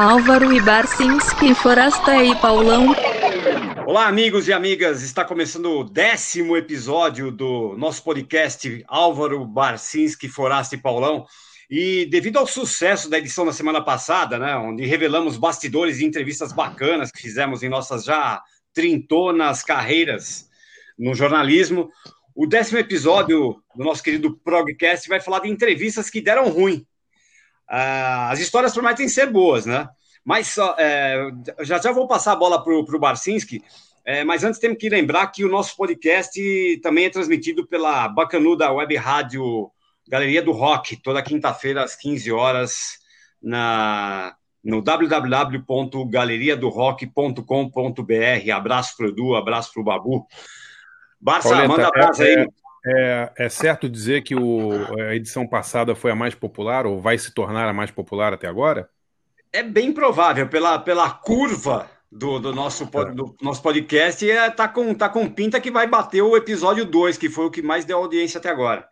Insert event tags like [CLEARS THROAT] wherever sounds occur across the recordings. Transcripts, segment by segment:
Álvaro Barcinski, Forasta e Paulão. Olá, amigos e amigas. Está começando o décimo episódio do nosso podcast Álvaro Barcinski, Forasta e Paulão. E devido ao sucesso da edição da semana passada, né, onde revelamos bastidores e entrevistas bacanas que fizemos em nossas já trintonas carreiras no jornalismo, o décimo episódio do nosso querido Progcast vai falar de entrevistas que deram ruim. Uh, as histórias prometem ser boas, né? Mas é, já já vou passar a bola para o Barcinski, é, mas antes temos que lembrar que o nosso podcast também é transmitido pela bacanuda web rádio Galeria do Rock, toda quinta-feira às 15 horas, na, no www.galeriadorock.com.br. Abraço para o Edu, abraço para o Babu. Barça, Pauleta, manda abraço é, aí. É, é, certo dizer que o, a edição passada foi a mais popular, ou vai se tornar a mais popular até agora? É bem provável, pela, pela curva do, do, nosso, do nosso podcast, é, tá, com, tá com pinta que vai bater o episódio 2, que foi o que mais deu audiência até agora.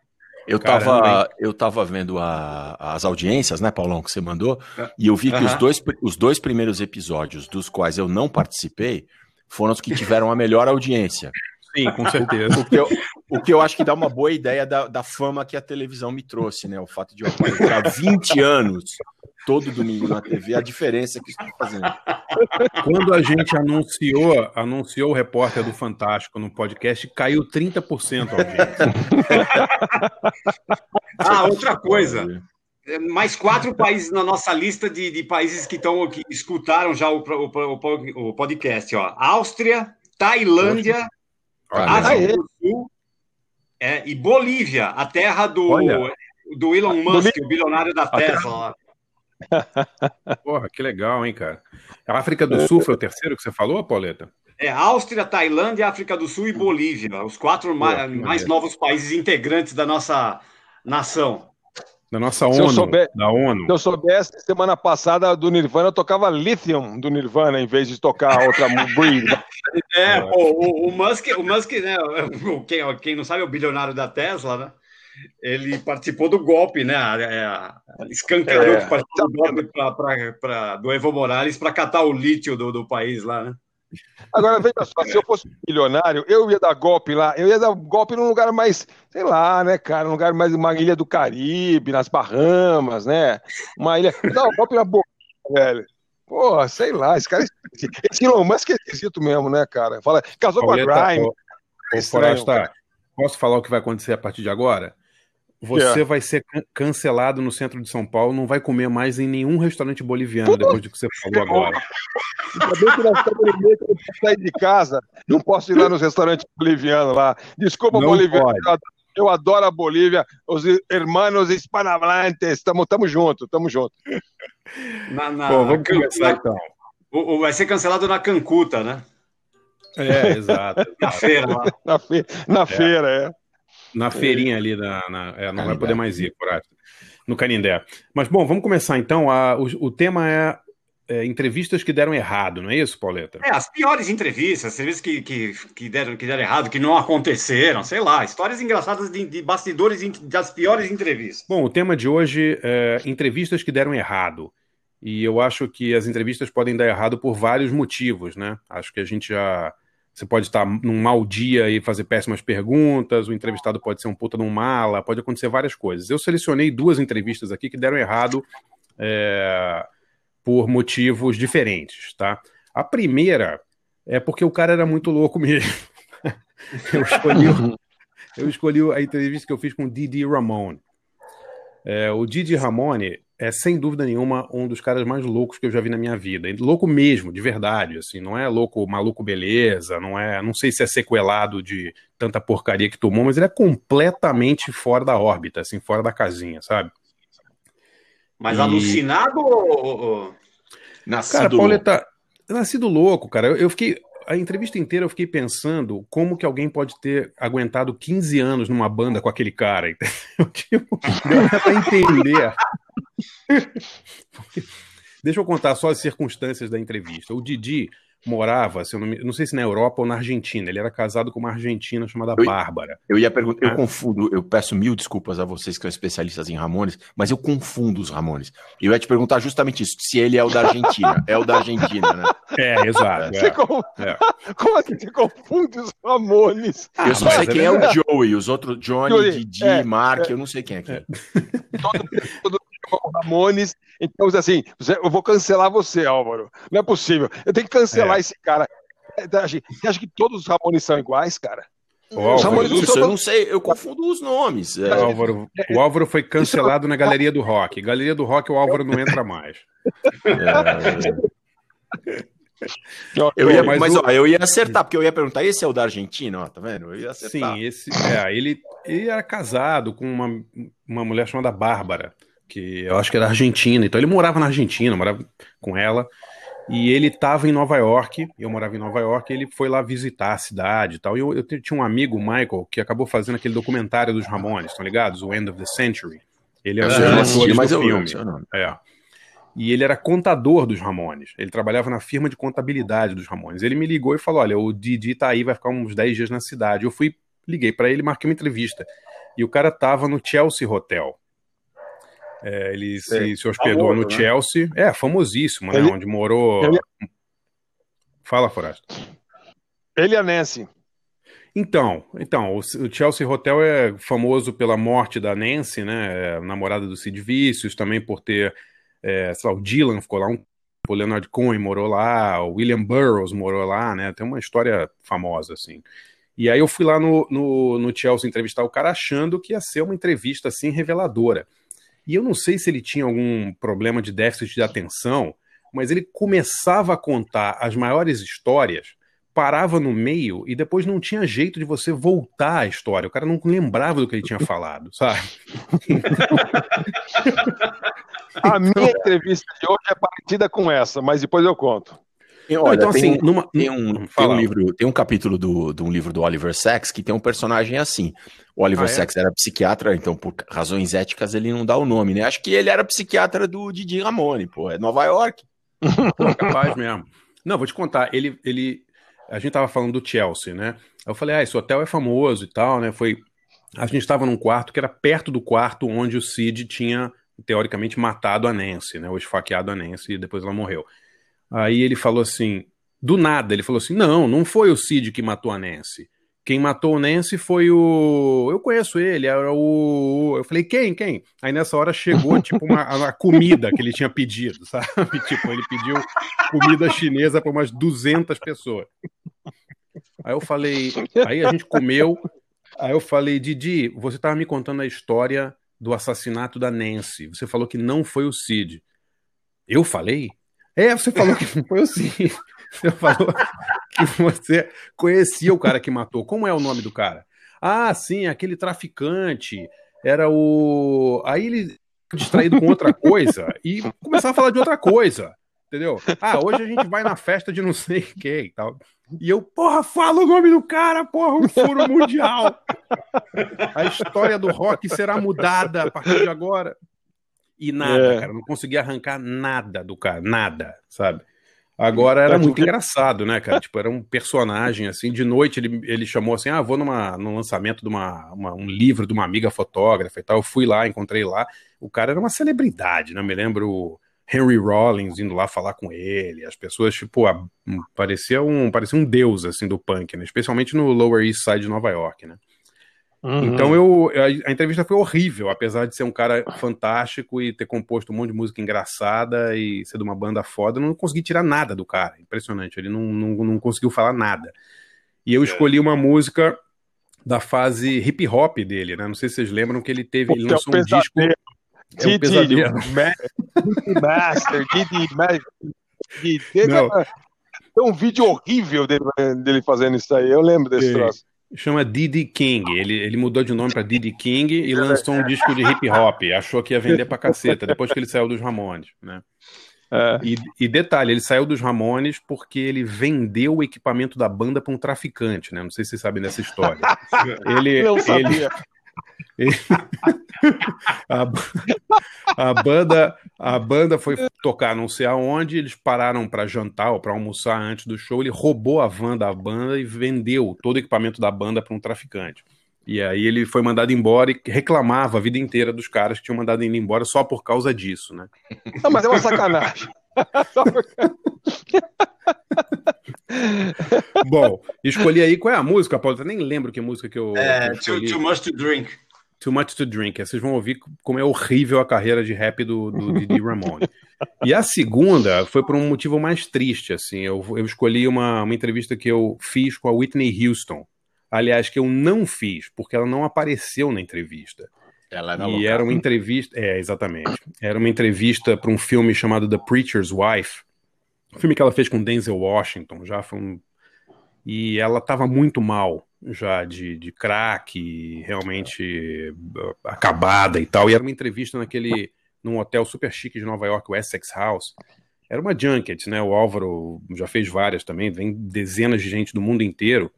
Eu estava eu tava vendo a, as audiências, né, Paulão, que você mandou, e eu vi que os, dois, os dois primeiros episódios, dos quais eu não participei, foram os que tiveram a melhor audiência. Sim, com certeza. o, que eu, o que eu acho que dá uma boa ideia da, da fama que a televisão me trouxe, né? O fato de eu aparecer há 20 anos todo domingo na TV, a diferença que isso está fazendo. Quando a gente anunciou, anunciou o repórter do Fantástico no podcast, caiu 30% a audiência. [LAUGHS] ah, outra coisa. Mais quatro países na nossa lista de, de países que, estão que escutaram já o, o, o podcast. Ó. Áustria, Tailândia, África do Sul é, e Bolívia, a terra do, do Elon Musk, o bilionário da Tesla. [LAUGHS] Porra, que legal, hein, cara. A África do Sul foi o terceiro que você falou, Pauleta? É, Áustria, Tailândia, África do Sul e Bolívia, os quatro Pô, mais, mais novos países integrantes da nossa nação. Da nossa ONU, se souber, da ONU. Se eu soubesse, semana passada do Nirvana, eu tocava Lithium do Nirvana em vez de tocar outra [LAUGHS] Breed. É, o, o, Musk, o Musk, né, quem, quem não sabe é o bilionário da Tesla, né? Ele participou do golpe, né? É, escancarou é. que participou do golpe pra, pra, pra, do Evo Morales para catar o lítio do, do país lá, né? Agora, veja só, se eu fosse milionário, eu ia dar golpe lá, eu ia dar golpe num lugar mais, sei lá, né, cara, um lugar mais, uma ilha do Caribe, nas Bahamas, né? Uma ilha. Não, golpe na boca, velho. Pô, sei lá, esse cara. Esse Elon Musk é esquisito mesmo, né, cara? Fala, casou Pauleta, com a Grime. Ô, ô, Forasta, posso falar o que vai acontecer a partir de agora? Você é. vai ser cancelado no centro de São Paulo, não vai comer mais em nenhum restaurante boliviano Puta depois do que você falou agora. Ainda que nós estamos sair de casa, não posso ir lá nos restaurantes bolivianos lá. Desculpa, boliviano. Eu adoro a Bolívia, os hermanos hispanohablantes, estamos tamo junto, estamos junto. Na, na, Pô, vamos começar então. O, o, vai ser cancelado na Cancuta, né? É, exato. [LAUGHS] na feira lá. Na, fe na é. feira, é. Na é. feirinha ali, na, na é, não vai poder mais ir, correto. No Canindé. Mas, bom, vamos começar então. A, o, o tema é, é, entrevistas que deram errado, não é isso, Pauleta? É, as piores entrevistas, serviços que, que, que, deram, que deram errado, que não aconteceram, sei lá, histórias engraçadas de, de bastidores das piores entrevistas. Bom, o tema de hoje é entrevistas que deram errado. E eu acho que as entrevistas podem dar errado por vários motivos, né? Acho que a gente já você pode estar num mau dia e fazer péssimas perguntas, o entrevistado pode ser um puta num mala, pode acontecer várias coisas. Eu selecionei duas entrevistas aqui que deram errado é, por motivos diferentes, tá? A primeira é porque o cara era muito louco [LAUGHS] mesmo. eu, escolhi, eu escolhi a entrevista que eu fiz com o Didi Ramone. É, o Didi Ramone é sem dúvida nenhuma um dos caras mais loucos que eu já vi na minha vida. Louco mesmo, de verdade, assim, não é louco, maluco beleza, não é, não sei se é sequelado de tanta porcaria que tomou, mas ele é completamente fora da órbita, assim, fora da casinha, sabe? Mas e... alucinado ou nascido cara, Pauleta, louco? nascido louco, cara. Eu, eu fiquei a entrevista inteira eu fiquei pensando como que alguém pode ter aguentado 15 anos numa banda com aquele cara. Tipo, deu [LAUGHS] pra entender. [LAUGHS] Deixa eu contar só as circunstâncias da entrevista. O Didi morava, se eu não, me, não sei se na Europa ou na Argentina. Ele era casado com uma argentina chamada Eu- Bárbara. Eu ia perguntar, eu Ah. confundo, eu peço mil desculpas a vocês que são especialistas em Ramones, mas eu confundo os Ramones. Eu ia te perguntar justamente isso, se ele é o da Argentina. é o da Argentina, né? [LAUGHS] É, exato. Você é. com- É. Como assim você confunde os Ramones? eu só mas sei é quem é o verdade. Joey, os outros, Johnny, Joey, Didi, é, Mark, eu não sei quem é quem. Todo, todo Ramones. Então, assim, eu vou cancelar você, Álvaro. Não é possível. Eu tenho que cancelar É. esse cara. Você acha que todos os Ramones são iguais, cara? O Álvaro, Isso, eu não sei, eu confundo os nomes. é. o Álvaro, o Álvaro foi cancelado na Galeria do Rock. Galeria do Rock, o Álvaro não entra mais. [LAUGHS] Eu ia, Mas mas, o- ó, eu ia acertar, porque eu ia perguntar, esse é o da Argentina, ó, tá vendo? Eu ia acertar. Sim, esse, é, ele, ele era casado com uma, uma mulher chamada Bárbara, que eu acho que era argentina. Então ele morava na Argentina, morava com ela. E ele estava em Nova York, eu morava em Nova York, e ele foi lá visitar a cidade e tal. E eu, eu tinha um amigo, o Michael, que acabou fazendo aquele documentário dos Ramones, estão ligados? O End of the Century. Ele é um Eu assisti, do mas eu filme. nome. É. E ele era contador dos Ramones. Ele trabalhava na firma de contabilidade dos Ramones. Ele me ligou e falou: Olha, o Didi tá aí, vai ficar uns 10 dias na cidade. Eu fui, liguei para ele, marquei uma entrevista. E o cara tava no Chelsea Hotel. É, ele se, se hospedou Famoso, no né? Chelsea. É, famosíssimo, né? Ele- Onde morou. ele- Fala, Forasta. Ele a Nancy. Então, então, o, o Chelsea Hotel é famoso pela morte da Nancy, né, é, namorada do Sid Vicious, também por ter, é, sei lá, o Dylan ficou lá, um, o Leonard Cohen morou lá, o William Burroughs morou lá, né, tem uma história famosa, assim. E aí eu fui lá no, no, no Chelsea entrevistar o cara achando que ia ser uma entrevista, assim, reveladora. E eu não sei se ele tinha algum problema de déficit de atenção, mas ele começava a contar as maiores histórias parava no meio e depois não tinha jeito de você voltar à história. O cara não lembrava do que ele tinha falado, sabe? [LAUGHS] A minha entrevista de hoje é parecida com essa, mas depois eu conto. Tem, Não, olha, então, tem, assim, numa. tem um, tem Fala. um livro, tem um capítulo do, de um livro do Oliver Sacks que tem um personagem assim. O Oliver Ah, é? Sacks era psiquiatra, então por razões éticas ele não dá o nome, né? Acho que ele era psiquiatra do Didi Ramone, pô, é Nova York. Pô, capaz mesmo. Não, vou te contar. Ele, ele, a gente tava falando do Chelsea, né? Eu falei, ah, esse hotel é famoso e tal, né? Foi, a gente estava num quarto que era perto do quarto onde o Sid tinha teoricamente matado a Nancy, né? Ou esfaqueado a Nancy e depois ela morreu. Aí ele falou assim, do nada, ele falou assim, não, não foi o Sid que matou a Nancy. Quem matou o Nancy foi o. Eu conheço ele, era o. Eu falei, quem? Quem? Aí nessa hora chegou, [LAUGHS] tipo, uma, a comida que ele tinha pedido, sabe? [LAUGHS] Tipo, ele pediu comida chinesa para umas 200 pessoas. Aí eu falei, aí a gente comeu. Aí eu falei, Didi, você estava me contando a história do assassinato da Nancy. Você falou que não foi o Cid. Eu falei? É, você falou que não foi o Cid. [LAUGHS] Você falou que você conhecia o cara que matou. Como é o nome do cara? Ah, sim, aquele traficante. Era o. Aí ele distraído com outra coisa e começava a falar de outra coisa. Entendeu? Ah, hoje a gente vai na festa de não sei quem e tal. E eu, porra, fala o nome do cara, porra, um furo mundial. A história do rock será mudada a partir de agora. E nada, É. cara, não conseguia arrancar nada do cara, nada, sabe? Agora era É, muito engraçado, né, cara? Tipo, era um personagem, assim, de noite ele, ele chamou assim, ah, vou numa, num lançamento de uma, uma- um livro de uma amiga fotógrafa e tal, eu fui lá, encontrei lá, o cara era uma celebridade, né, me lembro o Henry Rollins indo lá falar com ele, as pessoas, tipo, a- parecia, um, parecia um deus, assim, do punk, né, especialmente no Lower East Side de Nova York, né. Uhum. Então eu, a, a entrevista foi horrível, apesar de ser um cara fantástico e ter composto um monte de música engraçada e ser de uma banda foda, eu não consegui tirar nada do cara. Impressionante, ele não, não, não conseguiu falar nada. E eu escolhi uma música da fase hip hop dele, né? Não sei se vocês lembram que ele teve, ele é um lançou um disco. É um pesadelo. Master, Didi Master. Tem um vídeo horrível dele, dele fazendo isso aí. Eu lembro desse troço. Chama Diddy King. Ele, ele mudou de nome para Diddy King e lançou um disco de hip hop. Achou que ia vender pra caceta, depois que ele saiu dos Ramones, né? É. E, e detalhe, ele saiu dos Ramones porque ele vendeu o equipamento da banda para um traficante, né? Não sei se vocês sabem dessa história. [LAUGHS] Ele, ele. [LAUGHS] a, a, banda, a banda foi tocar não sei aonde, eles pararam para jantar ou para almoçar antes do show. Ele roubou a van da banda e vendeu todo o equipamento da banda para um traficante. E aí ele foi mandado embora e reclamava a vida inteira dos caras que tinham mandado ele embora só por causa disso, né? Não, mas é uma sacanagem. [LAUGHS] [LAUGHS] Bom, escolhi aí qual é a música, Paulo? Eu nem lembro que música que eu. É, que eu too, too Much to Drink. Too Much to Drink. Vocês vão ouvir como é horrível a carreira de rap do, do Didi Ramone. e a segunda foi por um motivo mais triste, assim. Eu, eu escolhi uma, uma entrevista que eu fiz com a Whitney Houston. Aliás, que eu não fiz, porque ela não apareceu na entrevista. Ela era e louca. era uma entrevista. É, exatamente. Era uma entrevista para um filme chamado The Preacher's Wife. Um filme que ela fez com Denzel Washington. Já foi um. E ela estava muito mal já de, de crack, realmente uh, acabada e tal. E era uma entrevista naquele num hotel super chique de Nova York, o Essex House. Era uma junket, né? O Álvaro já fez várias também, vem dezenas de gente do mundo inteiro,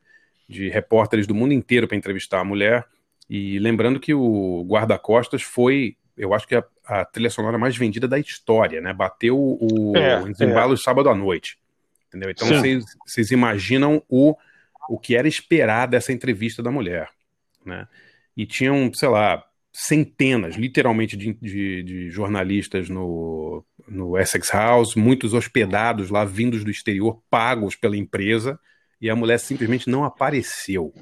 de repórteres do mundo inteiro para entrevistar a mulher. E lembrando que o Guarda-Costas foi, eu acho que a, a, trilha sonora mais vendida da história, né? Bateu o, É, os embalos sábado à noite. Entendeu? Então vocês imaginam o, o que era esperar dessa entrevista da mulher, né? E tinham, sei lá, centenas, literalmente, de, de, de jornalistas no, no Essex House, muitos hospedados lá, vindos do exterior, pagos pela empresa, e a mulher simplesmente não apareceu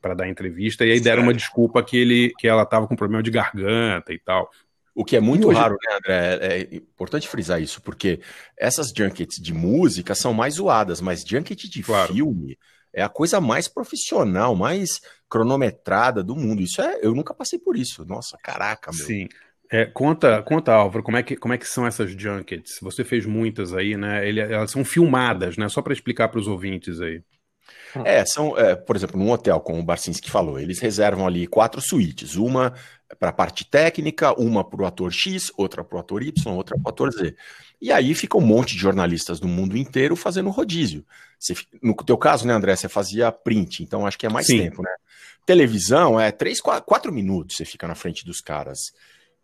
para dar entrevista, e aí deram uma desculpa que, ele, que ela estava com problema de garganta e tal. O que é muito Hoje- raro, né, André? É é importante frisar isso, porque essas junkets de música são mais zoadas, mas junket de Claro. filme é a coisa mais profissional, mais cronometrada do mundo. Isso é, eu nunca passei por isso. Nossa, caraca, meu. Sim. É, conta, conta, Álvaro, como é, que, como é que são essas junkets? Você fez muitas aí, né? Ele- elas são filmadas, né? Só para explicar para os ouvintes aí. É, são, é, por exemplo, num hotel, como o Barcinski falou, eles reservam ali quatro suítes, uma para a parte técnica, uma para o ator X, outra para o ator Y, outra para o ator Z. E aí fica um monte de jornalistas do mundo inteiro fazendo rodízio. Você no teu caso, né, André, você fazia print, então acho que é mais Sim. tempo, né? Televisão é três, qua- quatro minutos você fica na frente dos caras.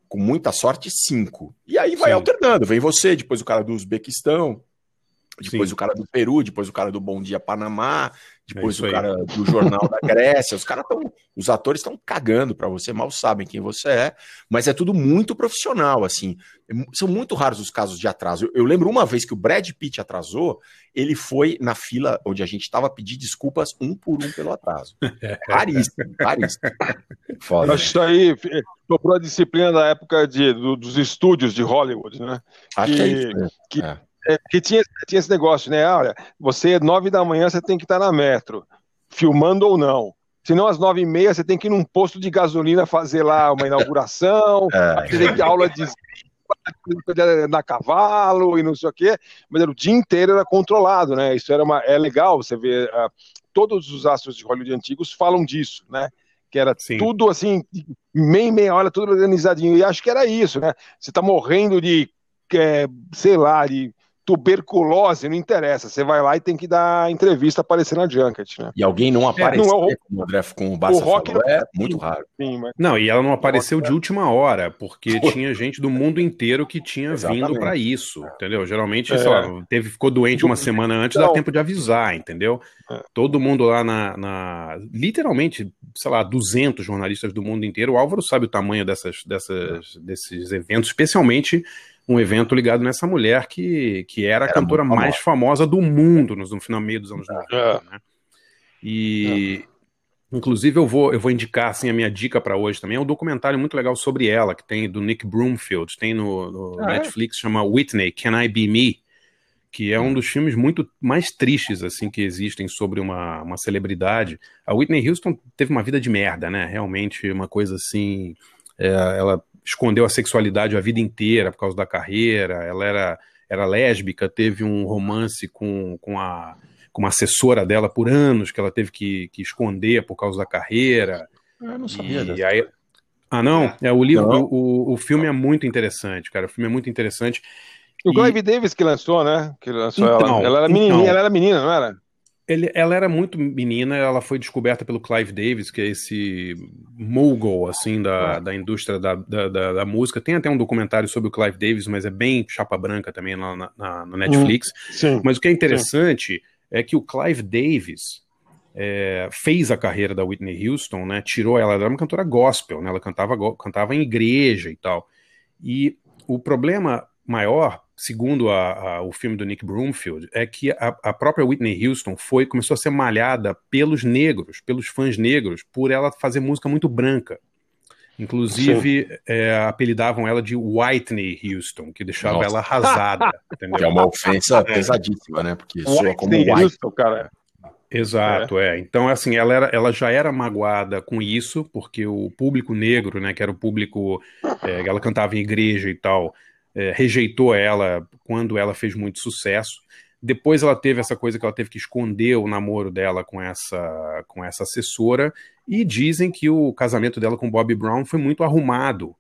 Com muita sorte, cinco. E aí vai Sim. alternando. Vem você, depois o cara do Uzbequistão, depois Sim. o cara do Peru, depois o cara do Bom Dia Panamá, depois isso o aí. cara do Jornal da Grécia. Os caras estão. Os atores estão cagando pra você, mal sabem quem você é, mas é tudo muito profissional, assim. É São muito raros os casos de atraso. Eu, eu lembro uma vez que o Brad Pitt atrasou, ele foi na fila onde a gente estava pedir desculpas um por um pelo atraso. [LAUGHS] Raríssimo, raríssimo. Foda. Acho que isso aí eh, sobrou a disciplina da época de, do- dos estúdios de Hollywood, né? Acho que é que- isso. né? que- É. É, porque tinha, tinha esse negócio, né? Olha, você, nove da manhã, você tem que estar na metro, filmando ou não. Senão, às nove e meia, você tem que ir num posto de gasolina fazer lá uma inauguração, [LAUGHS] É. que ter aula de [LAUGHS] na cavalo e não sei o quê, mas era, o dia inteiro era controlado, né? Isso era uma, é legal, você vê, ah, todos os astros de Hollywood antigos falam disso, né? Que era Sim. tudo assim, meia, meia hora, tudo organizadinho. E acho que era isso, né? Você tá morrendo de, é, sei lá, de tuberculose, não interessa. Você vai lá e tem que dar entrevista aparecer na Junket, né? E alguém não aparecer, não é o- como o André com o Barça o rock falou, não- é muito raro. Sim, mas Não, e ela não apareceu de última hora, porque tinha gente do mundo inteiro que tinha vindo Exatamente. para isso, entendeu? Geralmente, É. sei lá, teve, ficou doente uma semana antes, dá tempo de avisar, entendeu? É. Todo mundo lá na, na- Literalmente, sei lá, 200 jornalistas do mundo inteiro. O Álvaro sabe o tamanho dessas, dessas, desses eventos, especialmente um evento ligado nessa mulher que, que era a Era cantora muito mais famosa do mundo no, no final meio dos anos 90, É. né? E inclusive eu vou eu vou indicar assim a minha dica para hoje também é um documentário muito legal sobre ela que tem do Nick Broomfield, tem no, no Ah, é? Netflix chama Whitney Can I Be Me, que é um dos filmes muito mais tristes assim que existem sobre uma, uma celebridade. A Whitney Houston teve uma vida de merda, né? Realmente uma coisa assim, é, ela escondeu a sexualidade a vida inteira por causa da carreira, ela era era lésbica, teve um romance com, com a com uma assessora dela por anos que ela teve que, que esconder por causa da carreira. Eu não sabia E dessa. aí, ah, não? É, o livro, Não. o, o, filme é muito interessante, cara. O filme é muito interessante. o E- Clive Davis que lançou, né? Que lançou Então, ela. Ela era então. menininha, ela era menina, não era? Ele, ela era muito menina, ela foi descoberta pelo Clive Davis, que é esse mogul, assim, da, da indústria da, da, da, da música. Tem até um documentário sobre o Clive Davis, mas é bem chapa branca também na, na, na Netflix. Sim. Mas o que é interessante sim. é que o Clive Davis é, fez a carreira da Whitney Houston, né? Tirou ela, ela era uma cantora gospel, né? Ela cantava, cantava em igreja e tal. E o problema maior segundo a, a, o filme do Nick Broomfield, é que a, a, própria Whitney Houston foi começou a ser malhada pelos negros, pelos fãs negros, por ela fazer música muito branca. Inclusive, é, apelidavam ela de Whitney Houston, que deixava Nossa. ela arrasada. [LAUGHS] que é uma ofensa é. pesadíssima, né? Porque soa como White. Houston, cara. Exato, é. é. Então, assim, ela, era, ela já era magoada com isso, porque o público negro, né, que era o público, é, ela cantava em igreja e tal, é, rejeitou ela quando ela fez muito sucesso. Depois ela teve essa coisa que ela teve que esconder o namoro dela com essa, com essa assessora. E dizem que o casamento dela com Bob Brown foi muito arrumado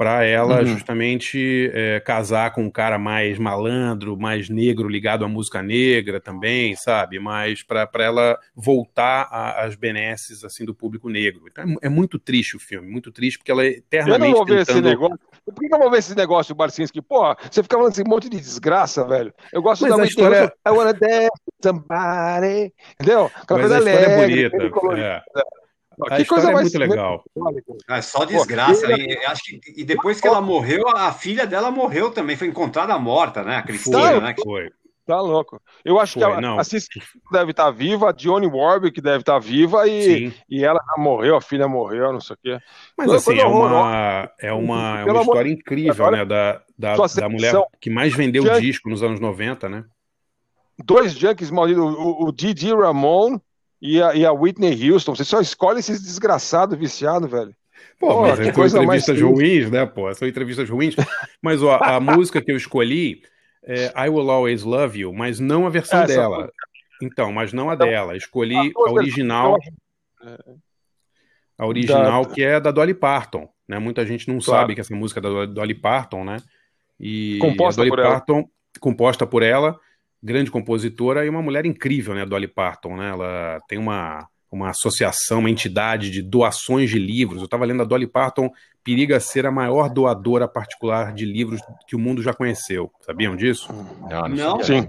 para ela uhum. justamente é, casar com um cara mais malandro, mais negro, ligado à música negra também, sabe? Mas para ela voltar às benesses assim do público negro. Então é, é, muito triste o filme, muito triste porque ela é eternamente eu não vou ver tentando... esse negócio. Por que eu vou ver esse negócio, Barcinski? Pô, você fica falando esse monte de desgraça, velho. Eu gosto Mas da história. I wanna dance somebody. Entendeu? Aquela Mas coisa a história é alegre, é bonita. É. A que coisa é muito legal. É só desgraça. Pô, e, acho que, e depois que ela morreu, a filha dela morreu também, foi encontrada morta, né? A Cristina, foi, né? Foi. Tá louco. Eu acho foi, que a, não. a Cisco deve estar tá viva, a Johnny Warwick deve estar tá viva e, e ela morreu, a filha morreu, não sei o quê. Mas assim, é uma, é uma, é uma história incrível, né? Da, da, da mulher que mais vendeu Junk... disco nos anos 90, né? Dois junkies malditos, o, o Didi Ramon e a, e a Whitney Houston. Você só escolhe esses desgraçados viciados, velho. Pô, Pô mas são entrevistas ruins, né, pô? São entrevistas ruins. Mas ó, a [LAUGHS] música que eu escolhi é I Will Always Love You, mas não a versão Essa dela. Então, mas não a então, dela. Escolhi a original. A original, que é da Dolly Parton. Né? Muita gente não claro. sabe que essa música é da Dolly Parton, né? E composta Dolly por Parton, ela. composta por ela grande compositora e uma mulher incrível, né, Dolly Parton, né? Ela tem uma, uma associação, uma entidade de doações de livros. Eu estava lendo a Dolly Parton periga ser a maior doadora particular de livros que o mundo já conheceu. Sabiam disso? Não, não. não. Sim.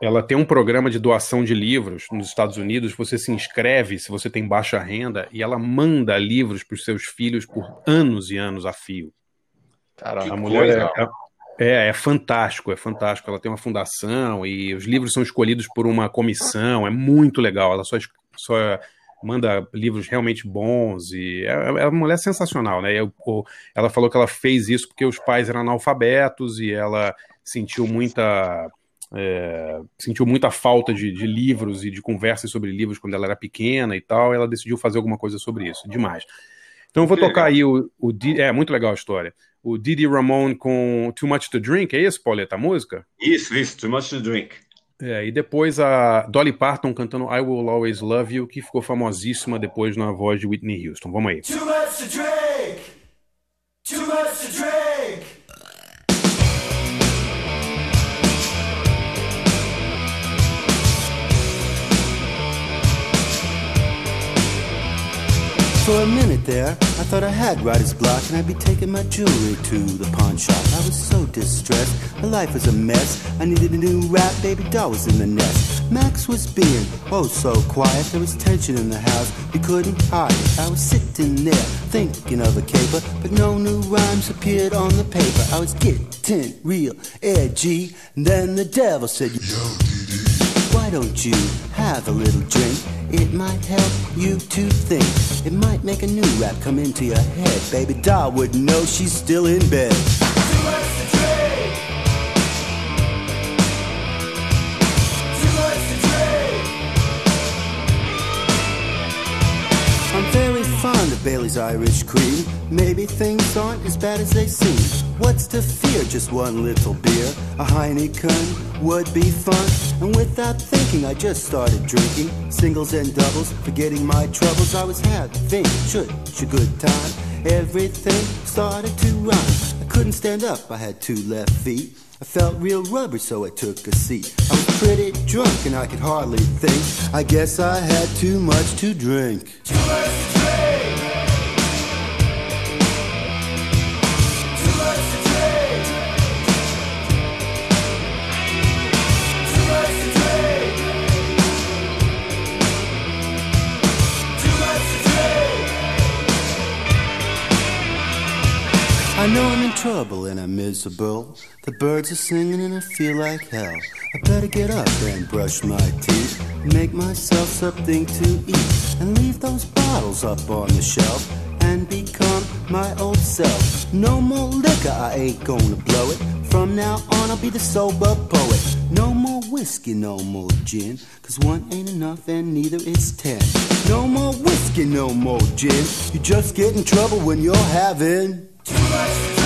Ela tem um programa de doação de livros nos Estados Unidos. Você se inscreve se você tem baixa renda e ela manda livros para os seus filhos por anos e anos a fio. Caramba, a mulher é, é, é, é fantástico, é fantástico. Ela tem uma fundação e os livros são escolhidos por uma comissão, é muito legal. Ela só, só manda livros realmente bons e é, é uma mulher sensacional, né? Eu, ela falou que ela fez isso porque os pais eram analfabetos e ela sentiu muita é, sentiu muita falta de, de, livros e de conversas sobre livros quando ela era pequena e tal. E ela decidiu fazer alguma coisa sobre isso, demais. Então eu vou tocar legal. aí o, o é muito legal a história o Didi Ramon com Too Much to Drink, é isso, Pauleta, a música? Isso, isso, Too Much to Drink. É, e depois a Dolly Parton cantando I Will Always Love You, que ficou famosíssima depois na voz de Whitney Houston. Vamos aí. Too much to drink. Too much to drink. For a minute there, I thought I had writer's block and I'd be taking my jewelry to the pawn shop. I was so distressed, my life was a mess. I needed a new rap, baby doll was in the nest. Max was being oh so quiet, there was tension in the house, we couldn't hide it. I was sitting there thinking of a caper, but no new rhymes appeared on the paper. I was getting real edgy, and then the devil said, Yo, why don't you have a little drink? It might help you to think. It might make a new rap come into your head. Baby doll wouldn't know she's still in bed. Bailey's Irish Cream. Maybe things aren't as bad as they seem. What's to fear? Just one little beer. A Heineken would be fun. And without thinking, I just started drinking. Singles and doubles, forgetting my troubles. I was having such a good time. Everything started to rhyme. I couldn't stand up, I had two left feet. I felt real rubber, so I took a seat. I was pretty drunk and I could hardly think. I guess I had too much to drink. Too I know I'm in trouble and I'm miserable. The birds are singing and I feel like hell. I better get up and brush my teeth, make myself something to eat, and leave those bottles up on the shelf and become my old self. No more liquor, I ain't gonna blow it. From now on, I'll be the sober poet. No more whiskey, no more gin, cause one ain't enough and neither is ten. No more whiskey, no more gin. You just get in trouble when you're having too much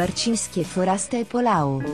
Alvaro e Barcinski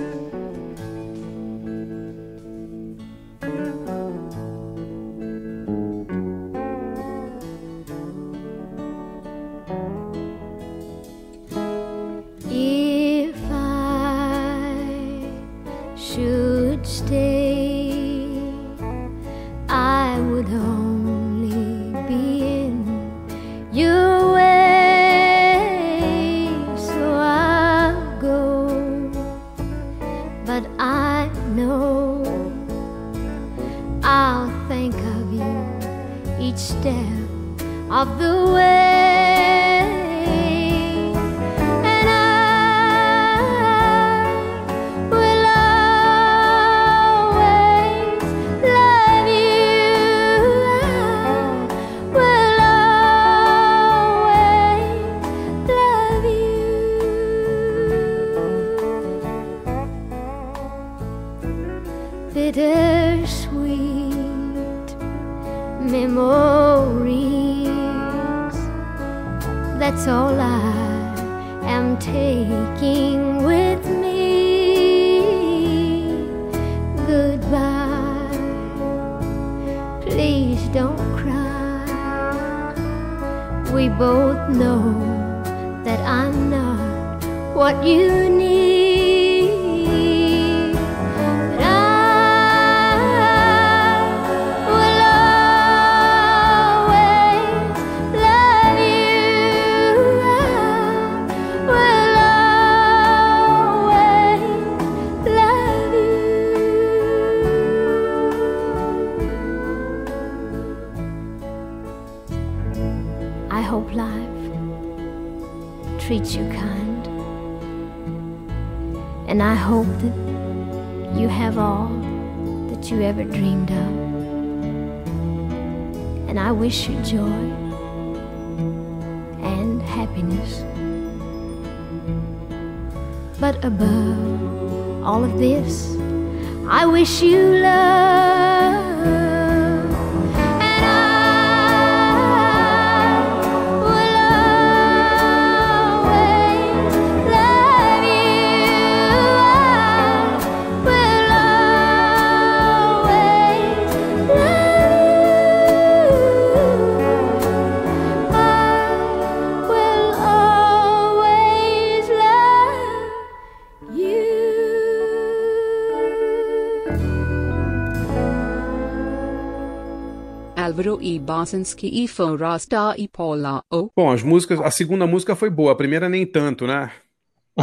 Álvaro e Barsinski e Forasta e Paula. Oh. Bom, as músicas, a segunda música foi boa, a primeira nem tanto, né? [LAUGHS]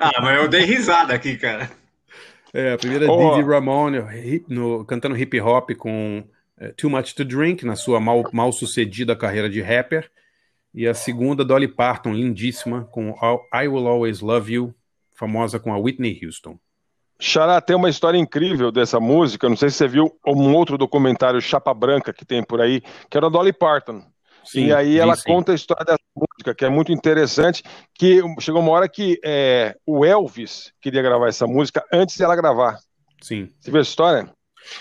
ah, mas eu dei risada aqui, cara. É, a primeira oh. Didi Ramone no, cantando hip hop com uh, Too Much to Drink, na sua mal, mal sucedida carreira de rapper. E a segunda, Dolly Parton, lindíssima, com I Will Always Love You, famosa com a Whitney Houston. Xará, tem uma história incrível dessa música. Não sei se você viu um outro documentário Chapa Branca que tem por aí, que era a Dolly Parton. Sim, e aí ela sim. conta a história dessa música, que é muito interessante, que chegou uma hora que é, o Elvis queria gravar essa música antes dela gravar. Sim. Você viu a história?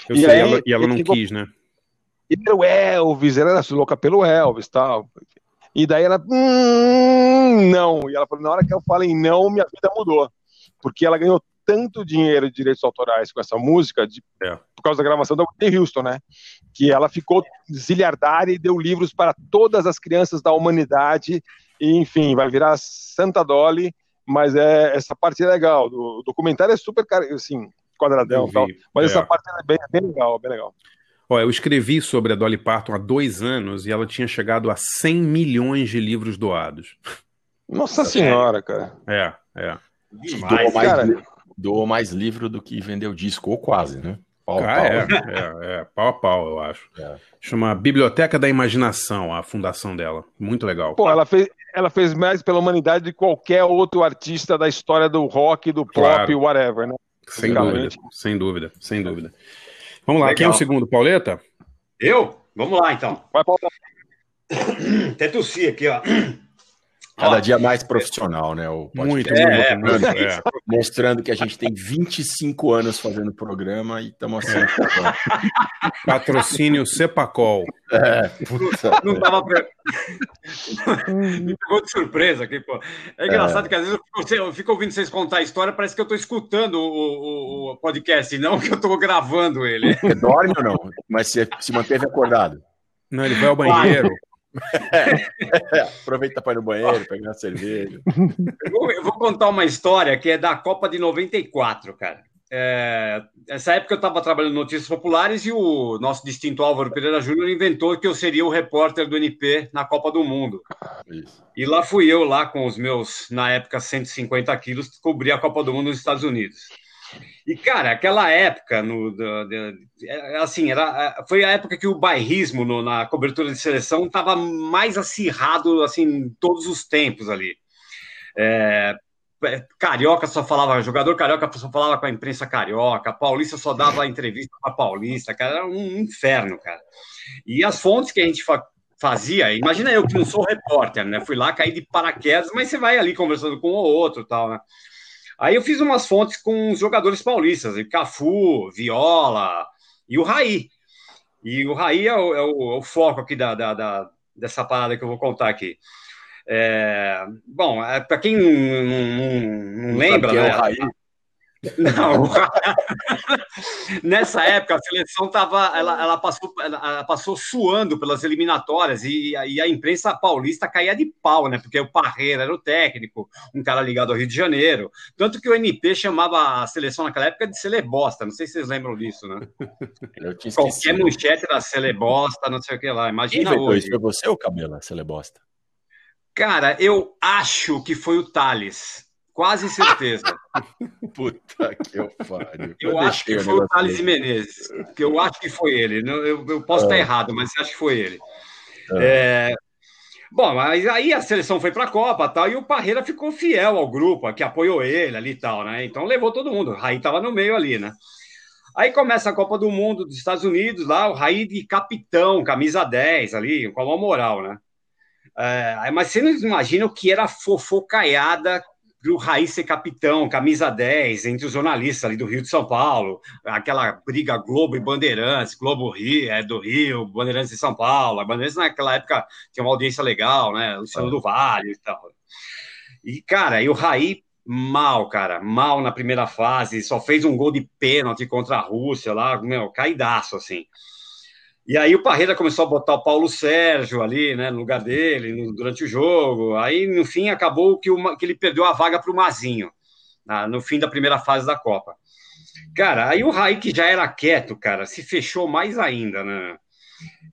Eu e sei, aí, ela, e ela não ficou... quis, né? E o Elvis, ela era louca pelo Elvis e tal. E daí ela, hum, não. E ela falou, na hora que eu falei não, minha vida mudou. Porque ela ganhou tanto dinheiro de direitos autorais com essa música, de, é. por causa da gravação da Whitney Houston, né? Que ela ficou zilhardária e deu livros para todas as crianças da humanidade. E, enfim, vai virar Santa Dolly, mas é, essa parte é legal. O documentário é super, assim, quadradão e tal, mas é. essa parte é bem, bem legal, bem legal. Ó, eu escrevi sobre a Dolly Parton há dois anos e ela tinha chegado a 100 milhões de livros doados. Nossa senhora, cara. É, é. Demais, mais, cara. Doou mais livro do que vendeu disco, ou quase, né? Pau, ah, pau. É, é, é, pau a pau, eu acho. É. Chama Biblioteca da Imaginação, a fundação dela. Muito legal. Pô, ela fez, ela fez mais pela humanidade do que qualquer outro artista da história do rock, do pop, claro. whatever, né? Sem dúvida, sem dúvida, sem dúvida. Vamos lá, Legal. quem é o segundo, Pauleta? Eu? Vamos lá, então. Vai, Pauleta. [COUGHS] Até tossi aqui, ó. Cada dia mais profissional, né? O muito, é, muito, é, é. [LAUGHS] Mostrando que a gente tem 25 anos fazendo programa e estamos assim. É. Patrocínio Cepacol. É, Não tava pre... [LAUGHS] Me pegou de surpresa aqui, pô. É engraçado é. que às vezes eu fico, eu fico, ouvindo vocês contar a história, parece que eu estou escutando o, o, o, podcast, e não que eu estou gravando ele. Você dorme ou não? Mas você se manteve acordado? Não, ele vai ao banheiro. [LAUGHS] Aproveita para ir no banheiro, pegar uma cerveja. Eu vou, eu vou, contar uma história que é da Copa de 94, cara. É, essa época eu estava trabalhando em Notícias Populares e o nosso distinto Álvaro Pereira Júnior inventou que eu seria o repórter do NP na Copa do Mundo. Isso. E lá fui eu, lá com os meus, na época, 150 quilos, cobrir a Copa do Mundo nos Estados Unidos. E, cara, aquela época, no, é, assim, era, é, foi a época que o bairrismo no, na cobertura de seleção estava mais acirrado, assim, todos os tempos ali. É, é, carioca só falava, jogador carioca só falava com a imprensa carioca, paulista só dava entrevista para paulista, cara, era um inferno, cara. E as fontes que a gente fa fazia, imagina eu que não sou repórter, né? Fui lá, caí de paraquedas, mas você vai ali conversando com o outro tal, né? Aí eu fiz umas fontes com os jogadores paulistas, Cafu, Viola e o Raí. E o Raí é o, é o, é o foco aqui da, da, da, dessa parada que eu vou contar aqui. É, bom, é, para quem não, não, não lembra, né? Não, [LAUGHS] nessa época a seleção tava, ela, ela, passou, ela passou suando pelas eliminatórias e, e, a imprensa paulista caía de pau, né? Porque o Parreira era o técnico, um cara ligado ao Rio de Janeiro. Tanto que o NP chamava a seleção naquela época de Celebosta, não sei se vocês lembram disso, né? [LAUGHS] Qualquer manchete era Celebosta, não sei o que lá. Imagina Quem hoje. Foi você ou Cabela, Celebosta? Cara, eu acho que foi o Thales. Quase certeza. [LAUGHS] Puta que eu pariu. Eu, eu acho que foi o Thales Menezes. Que eu acho que foi ele. Eu, eu posso estar ah. errado, mas acho que foi ele. Ah. É... Bom, mas aí a seleção foi para a Copa tal, e o Parreira ficou fiel ao grupo, que apoiou ele ali e tal, né? Então levou todo mundo. O Raí estava no meio ali, né? Aí começa a Copa do Mundo dos Estados Unidos, lá, o Raí de capitão, camisa 10 ali, com a moral, né? É, mas você não imagina o que era fofocaiada para o Raiz ser capitão, camisa 10, entre os jornalistas ali do Rio de São Paulo, aquela briga Globo e Bandeirantes, Globo Rio, é do Rio, Bandeirantes de São Paulo. A Bandeirantes naquela época tinha uma audiência legal, né? Luciano é. do Vale e tal. E, cara, e o Raí mal, cara, mal na primeira fase, só fez um gol de pênalti contra a Rússia lá, meu, caidaço, assim. E aí o Parreira começou a botar o Paulo Sérgio ali, né, no lugar dele, no, durante o jogo. Aí, no fim, acabou que, que ele perdeu a vaga para o Mazinho, na, no fim da primeira fase da Copa. Cara, aí o Raí, que já era quieto, cara, se fechou mais ainda, né?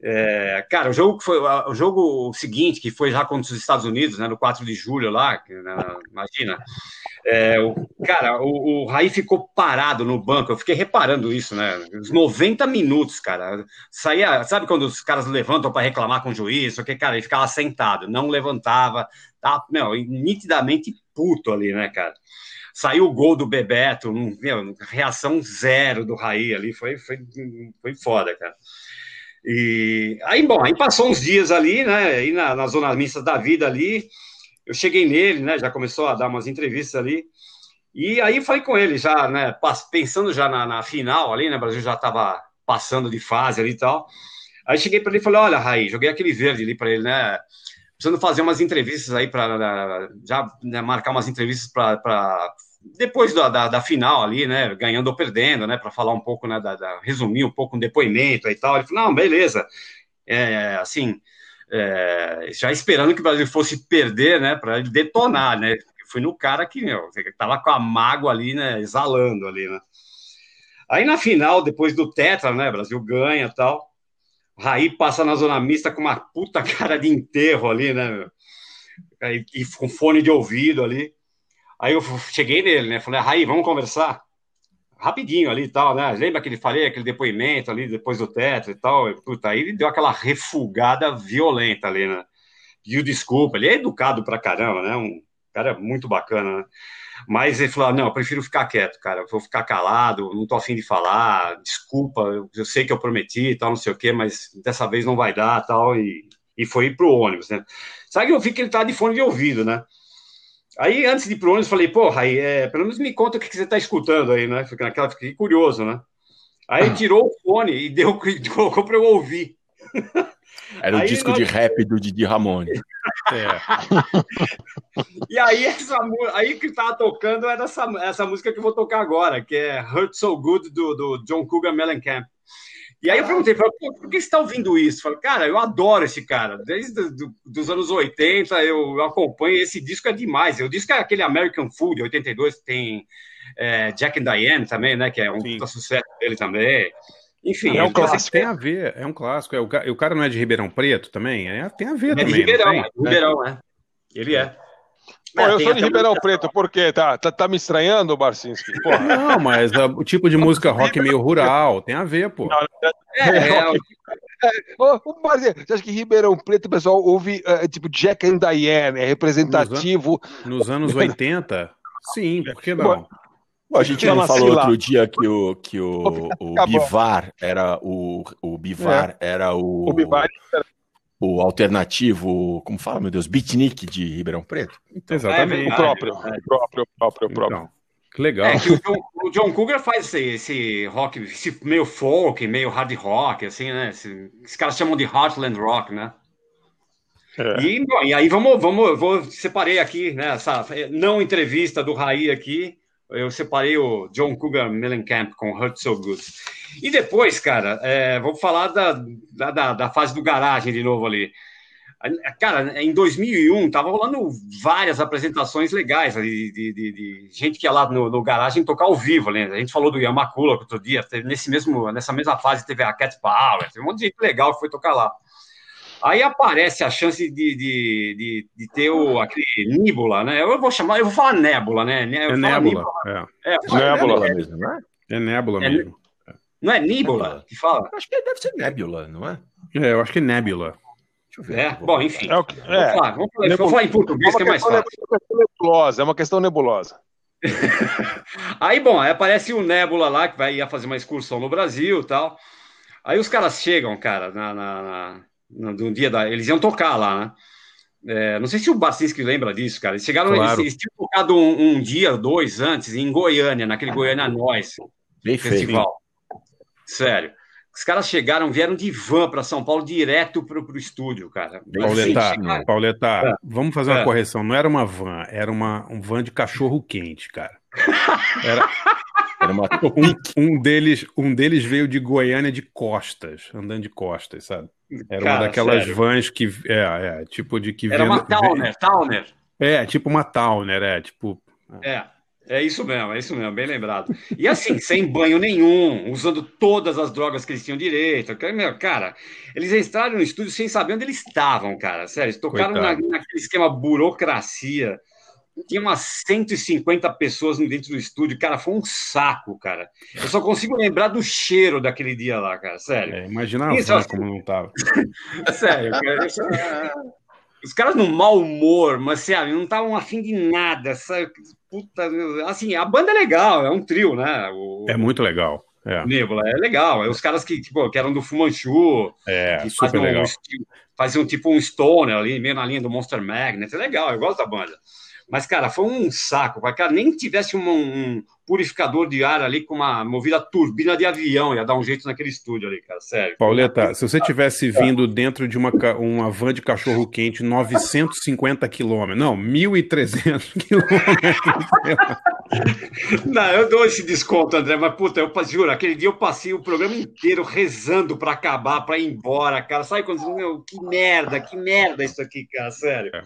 É, cara, o jogo foi o jogo seguinte, que foi já contra os Estados Unidos, né, no 4 de julho lá, né, imagina. É, o, cara, o, o Raí ficou parado no banco, eu fiquei reparando isso, né? Os 90 minutos, cara. Saía, sabe quando os caras levantam para reclamar com o juiz? que cara, ele ficava sentado, não levantava, tá, meu, nitidamente puto ali, né, cara? Saiu o gol do Bebeto, meu, reação zero do Raí ali, foi, foi, foi foda, cara. E aí, bom, aí passou uns dias ali, né? Aí na, na zona mista da vida ali, eu cheguei nele, né? Já começou a dar umas entrevistas ali. E aí falei com ele já, né? Pensando já na, na final ali, né? O Brasil já estava passando de fase ali e tal. Aí cheguei para ele e falei: Olha, Raí, joguei aquele verde ali para ele, né? Precisando fazer umas entrevistas aí para já né, marcar umas entrevistas para depois da, da, da, final ali, né, ganhando ou perdendo, né, para falar um pouco, né, da, da, resumir um pouco um depoimento e tal. Ele falou, não, beleza, é, assim, é, já esperando que o Brasil fosse perder, né, para ele detonar, né, fui no cara que, meu, tava com a mágoa ali, né, exalando ali, né. Aí na final, depois do Tetra, né, Brasil ganha tal, Raí passa na zona mista com uma puta [LAUGHS] cara de enterro ali, né, e, e com fone de ouvido ali. Aí eu cheguei nele, né? Falei, Raí, vamos conversar? Rapidinho ali e tal, né? Lembra que ele falei aquele depoimento ali depois do teto e tal? Puta, aí ele deu aquela refugada violenta ali, né? Pediu desculpa, ele é educado pra caramba, né? Um cara muito bacana, né? Mas ele falou: não, eu prefiro ficar quieto, cara. Eu vou ficar calado, não tô afim de falar, desculpa, eu, eu sei que eu prometi e tal, não sei o quê, mas dessa vez não vai dar tal. E, e foi pro ônibus, né? Sabe que eu vi que ele tá de fone de ouvido, né? Aí, antes de ir pro ônibus, falei, pô, Raí, é, pelo menos me conta o que, que você está escutando aí, né? Fiquei naquela, fiquei curioso, né? Aí [LAUGHS] tirou o fone e deu, [LAUGHS] colocou para eu ouvir. Era o aí, disco nós... de rap do Didi Ramone. É. [LAUGHS] e aí, essa, aí que estava tocando era essa, essa música que eu vou tocar agora, que é Hurt So Good, do, do John Cougar Mellencamp. E aí eu perguntei, falei, por que você está ouvindo isso? Falei, cara, eu adoro esse cara. Desde do, dos anos 80 eu acompanho, esse disco é demais. O disco é aquele American Food, 82, que tem é, Jack and Diane também, né? Que é um sucesso dele também. Enfim, é um clássico. Tem a ver, é um clássico. É, o, o cara não é de Ribeirão Preto também? É, tem a ver é também. De Ribeirão, é, Ribeirão, né? Ele é. Pô, eu sou de Ribeirão Preto, por quê? Tá, tá, tá me estranhando, Barcinski? Porra. Não, mas o tipo de música rock meio rural, tem a ver, pô. é, é, é, você acha que Ribeirão Preto o pessoal ouve uh, tipo Jack and Diane, é representativo? Nos, an nos anos 80? Sim, por que não? Bom, a gente não falou outro dia que o, que o, o Bivar era o, o Bivar é. era o, o Bivar era o alternativo, como fala, meu Deus, beatnik de Ribeirão Preto. Então, Exatamente. É, o próprio, o próprio, o próprio, o próprio. Então, que legal. É que o John, o John Cougar faz esse, esse, rock, esse meio folk, meio hard rock, assim, né? Esse, esses caras chamam de Heartland Rock, né? É. E, bom, e aí vamos, vamos, eu vou separei aqui, né? Essa não entrevista do Raí aqui eu separei o John Cougar Mellencamp com Hurt So Good. E depois, cara, é, vamos falar da, da, da, fase do garagem de novo ali. Cara, em 2001 tava rolando várias apresentações legais de, de, de, de gente que ia lá no, no, garagem tocar ao vivo, né? A gente falou do Yamakula outro dia, nesse mesmo, nessa mesma fase teve a Cat Power, teve um monte de gente legal que foi tocar lá. Aí aparece a chance de, de, de, de ter o, aquele Nébula, né? Eu vou chamar, eu vou falar Nébula, né? Eu é Nébula. É, é Nébula mesmo, né? É Nébula é, mesmo. Não é Nébula que fala? Acho que deve ser Nébula, não é? É, eu acho que é Nébula. É, bom, enfim. É, que, é. Vamos, falar, vamos, falar, vamos falar em português, é que é mais fácil. Nebulosa, é uma questão nebulosa. [LAUGHS] aí, bom, aí aparece o Nébula lá, que vai ia fazer uma excursão no Brasil e tal. Aí os caras chegam, cara, na, na, na no dia da. Eles iam tocar lá, né? É, não sei se o Bacinski lembra disso, cara. Eles chegaram, claro. eles, eles, tinham tocado um, um, dia, dois antes, em Goiânia, naquele Goiânia Nós Festival. Sério. Os caras chegaram, vieram de van para São Paulo direto para o estúdio, cara. Pauleta, Pauleta é. vamos fazer uma é. correção. Não era uma van, era uma, um van de cachorro quente, cara. Era, era uma... um, um, deles, um deles veio de Goiânia de costas, andando de costas, sabe? Era Cara, uma daquelas sério? vans que. É, é, tipo de que. Era uma Towner, Towner. É, tipo uma Towner, é, tipo. É. É isso mesmo, é isso mesmo, bem lembrado. E assim, [LAUGHS] sem banho nenhum, usando todas as drogas que eles tinham direito. Meu, cara, eles entraram no estúdio sem saber onde eles estavam, cara. Sério, eles tocaram na, naquele esquema burocracia. Tinha umas 150 pessoas dentro do estúdio, cara, foi um saco, cara. Eu só consigo lembrar do cheiro daquele dia lá, cara, sério. É, imagina a como não tava. [LAUGHS] sério, cara. Os caras no mau humor, mas sabe, não estavam afim de nada, sabe? Puta, assim, a banda é legal, é um trio, né? O, é muito legal. É. Nebula, é legal. É os caras que, tipo, que eram do Fumanchu. É, que super legal. Um, faziam tipo um Stoner ali, meio na linha do Monster Magnet. É legal, eu gosto da banda. Mas, cara, foi um saco. Cara, nem tivesse um, um, purificador de ar ali com uma movida turbina de avião, ia dar um jeito naquele estúdio ali, cara, sério. Pauleta, se você tivesse vindo dentro de uma, uma van de cachorro quente 950 quilômetros, não, 1.300 [LAUGHS] quilômetros. não, eu dou esse desconto, André, mas puta, eu juro, aquele dia eu passei o programa inteiro rezando para acabar, para ir embora, cara. Sabe quando meu, que merda, que merda isso aqui, cara, sério. É.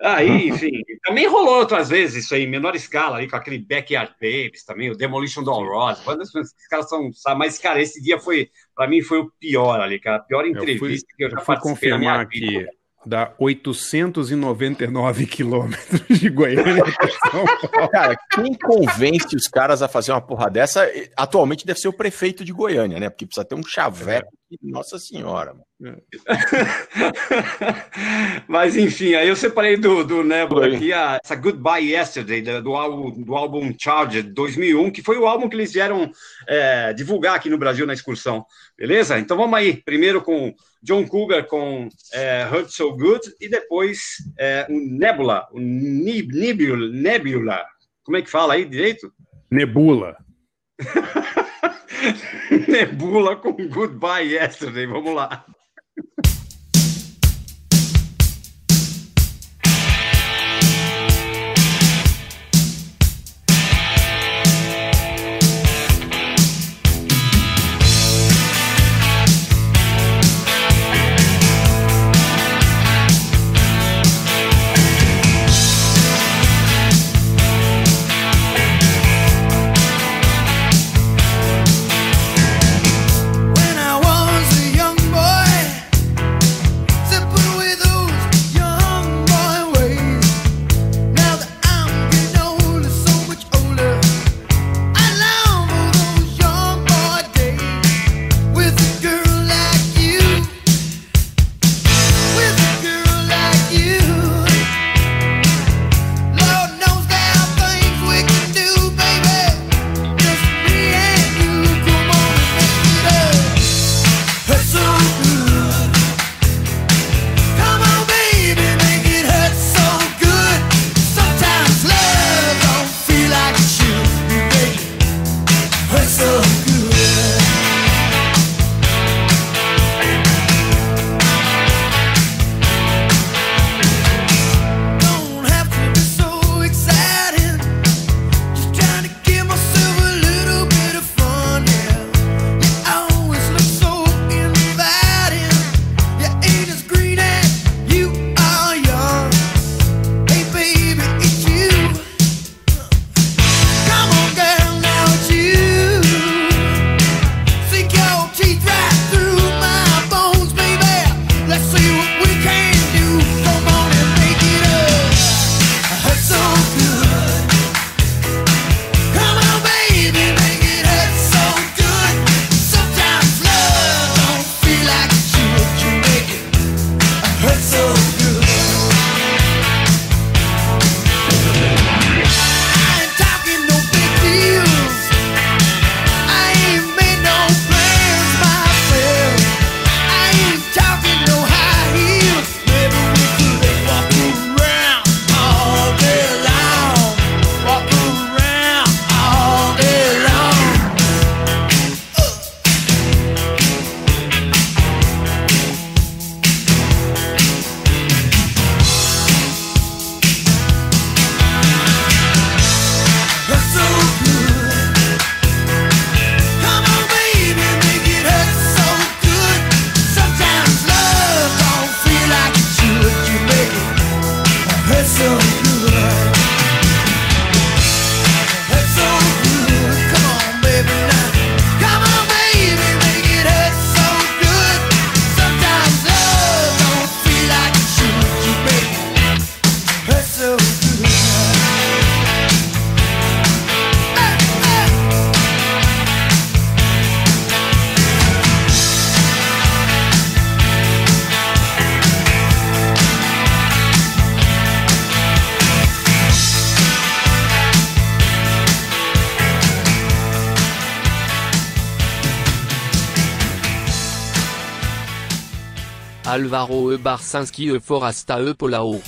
Aí, enfim, também rolou outras vezes isso aí, em menor escala, ali, com aquele Backyard Babies também, o Demolition Doll Ross. Esses caras são. Mas, cara, esse dia foi, para mim, foi o pior ali, cara. A pior entrevista eu fui, que eu já eu fui confirmar aqui. Dá 899 quilômetros de Goiânia [LAUGHS] Cara, quem convence os caras a fazer uma porra dessa, atualmente deve ser o prefeito de Goiânia, né? Porque precisa ter um chaveco. Nossa Senhora. [LAUGHS] Mas enfim, aí eu separei do, do Nebula aqui a, essa Goodbye Yesterday, do, álbum, do álbum Charger 2001, que foi o álbum que eles vieram é, divulgar aqui no Brasil na excursão. Beleza? Então vamos aí. Primeiro com John Cougar com é, Hurt So Good e depois é, o Nebula, o Nebula, Nebula. Como é que fala aí direito? Nebula. [LAUGHS] Nebula com Goodbye Yesterday. Vamos lá. you [LAUGHS] hurts so Alvaro e Barsinski e Forasta e Polao.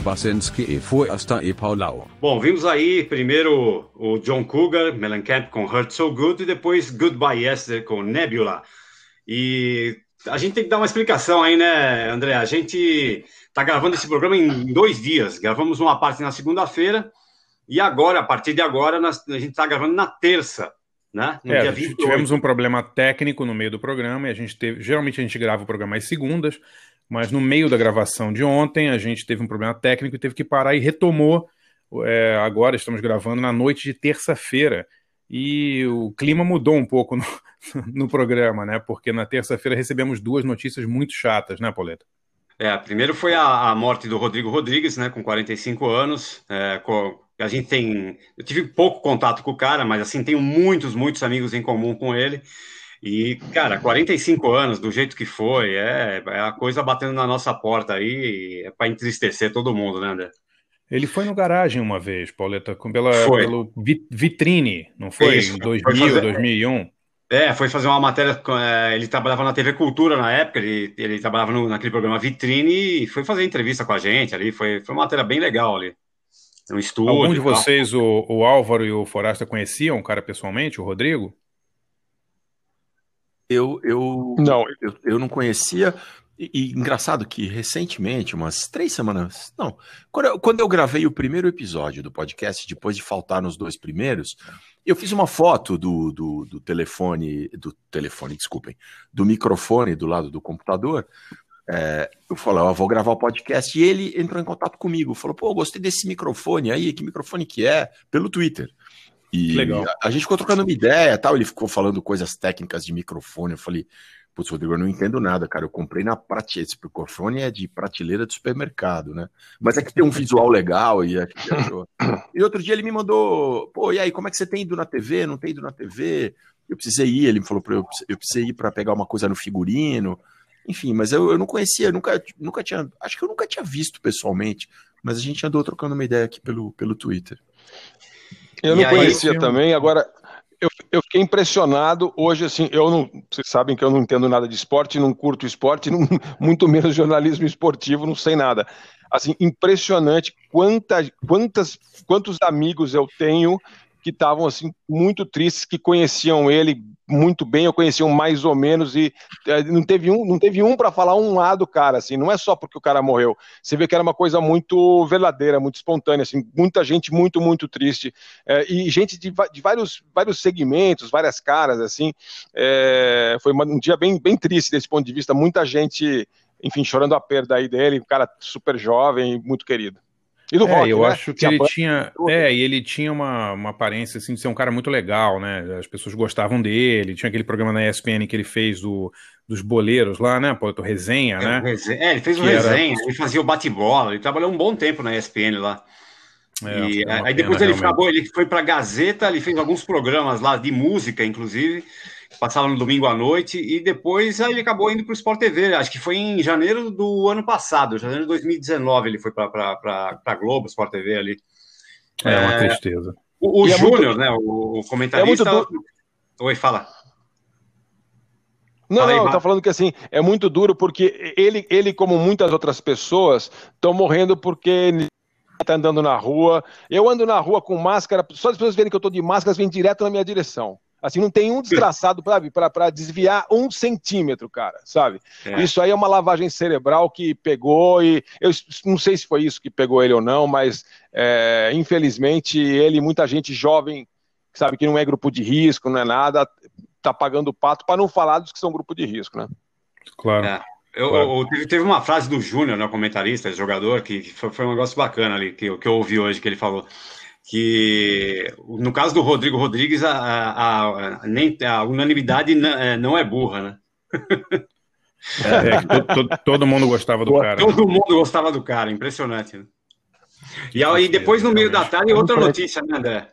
Basinski e e Paulau. Bom, vimos aí primeiro o John Cougar, Mellencamp com Hurt So Good e depois Goodbye Yesterday com Nebula. E a gente tem que dar uma explicação aí, né, André? A gente está gravando esse programa em dois dias. Gravamos uma parte na segunda-feira e agora, a partir de agora, nós, a gente está gravando na terça. Né? É, tivemos um problema técnico no meio do programa e a gente teve. Geralmente a gente grava o programa às segundas mas no meio da gravação de ontem a gente teve um problema técnico e teve que parar e retomou. É, agora estamos gravando na noite de terça-feira e o clima mudou um pouco no, [LAUGHS] no programa, né? Porque na terça-feira recebemos duas notícias muito chatas, né, Pauleta? É, primeiro foi a, a, morte do Rodrigo Rodrigues, né, com 45 anos. É, com, a gente tem, eu tive pouco contato com o cara, mas assim tenho muitos, muitos amigos em comum com ele. E, cara, 45 anos, do jeito que foi, é, é a coisa batendo na nossa porta aí, é para entristecer todo mundo, né, André? Ele foi no garagem uma vez, Pauleta, com, pela, Foi. pelo vi- Vitrine, não foi? Isso, em foi 2000, fazer- 2001. É, foi fazer uma matéria. é, ele trabalhava na TV Cultura na época, ele, ele trabalhava no- naquele programa Vitrine e foi fazer entrevista com a gente ali. Foi, foi uma matéria bem legal ali. Um estúdio. Algum de vocês, o, o Álvaro e o Forasta, conheciam o cara pessoalmente, o Rodrigo? Eu, eu, Não. eu, eu não conhecia. E, e engraçado que recentemente, umas três semanas. Não, quando eu, quando eu gravei o primeiro episódio do podcast, depois de faltar nos dois primeiros, eu fiz uma foto do, do, do telefone, do telefone, desculpem, do microfone do lado do computador. É, eu falei, ó, vou gravar o podcast. E ele entrou em contato comigo, falou, pô, gostei desse microfone aí, que microfone que é? Pelo Twitter. E Legal. A, a gente ficou trocando uma ideia tal. Ele ficou falando coisas técnicas de microfone. Eu falei, putz, Rodrigo, eu não entendo nada, cara. Eu comprei na prateleira. Esse microfone é de prateleira de supermercado, né? Mas é que tem um visual legal e é que [COUGHS] ele achou. E outro dia ele me mandou, pô, e aí, como é que você tem ido na TV? Não tem ido na TV? Eu precisei ir, ele me falou eu, eu precisei ir para pegar uma coisa no figurino. Enfim, mas eu, eu não conhecia, nunca, nunca tinha. Acho que eu nunca tinha visto pessoalmente, mas a gente andou trocando uma ideia aqui pelo, pelo Twitter. Eu E não aí, conhecia também, agora eu, eu fiquei impressionado hoje, assim, eu não, vocês sabem que eu não entendo nada de esporte, não curto esporte, [LAUGHS] não- muito menos jornalismo esportivo, não sei nada. Assim, impressionante quanta, quantas, quantos amigos eu tenho que estavam assim muito tristes, que conheciam ele muito bem, ou conheciam mais ou menos e eh, não teve um, não teve um para falar um lado, cara, assim, não é só porque o cara morreu. Você vê que era uma coisa muito verdadeira, muito espontânea, assim, muita gente muito, muito triste. É, e gente de, de vários, vários segmentos, várias caras, assim. É, foi uma- um dia bem, bem triste desse ponto de vista. Muita gente, enfim, chorando a perda aí dele, um cara super jovem muito querido. E do É, rock, eu né? acho que ele banda- tinha. É, e ele tinha uma, uma aparência assim, de ser um cara muito legal, né? As pessoas gostavam dele. Tinha aquele programa na ESPN que ele fez do, dos boleiros lá, né? Pô, resenha, É, né? é, ele fez um Que era- resenha, ele fazia o bate-bola, ele trabalhou um bom tempo na ESPN lá. É, E, aí depois pena, ele, realmente. acabou, ele foi para a Gazeta, ele fez alguns programas lá de música, inclusive, passavam no domingo à noite, e depois aí ele acabou indo para o Sport TV. Acho que foi em janeiro do ano passado, janeiro de 2019, ele foi para a Globo, Sport TV ali. É uma É, tristeza. O, o E é Júnior, muito- né, o, o comentarista. É muito Oi, fala. Não, não, tô falando que assim, é muito duro porque ele, ele como muitas outras pessoas, estão morrendo porque tá andando na rua. Eu ando na rua com máscara, só as pessoas verem que eu tô de máscara, vêm direto na minha direção. Assim, não tem um desgraçado para desviar um centímetro, cara, sabe? É. Isso aí é uma lavagem cerebral que pegou e eu não sei se foi isso que pegou ele ou não, mas é, infelizmente ele e muita gente jovem, sabe, que não é grupo de risco, não é nada, tá pagando o pato para não falar dos que são grupo de risco, né? Claro. É. Eu, Claro. eu- teve, teve uma frase do Júnior, né, comentarista, jogador, que, foi, foi um negócio bacana ali, que, que eu ouvi hoje, que ele falou que no caso do Rodrigo Rodrigues, a, a, a- nem, a unanimidade é, não é burra, né? É, que to- to- todo mundo gostava do cara. né? Todo mundo gostava do cara, impressionante. Né? E aí depois, no meio da tarde, outra notícia, né, André?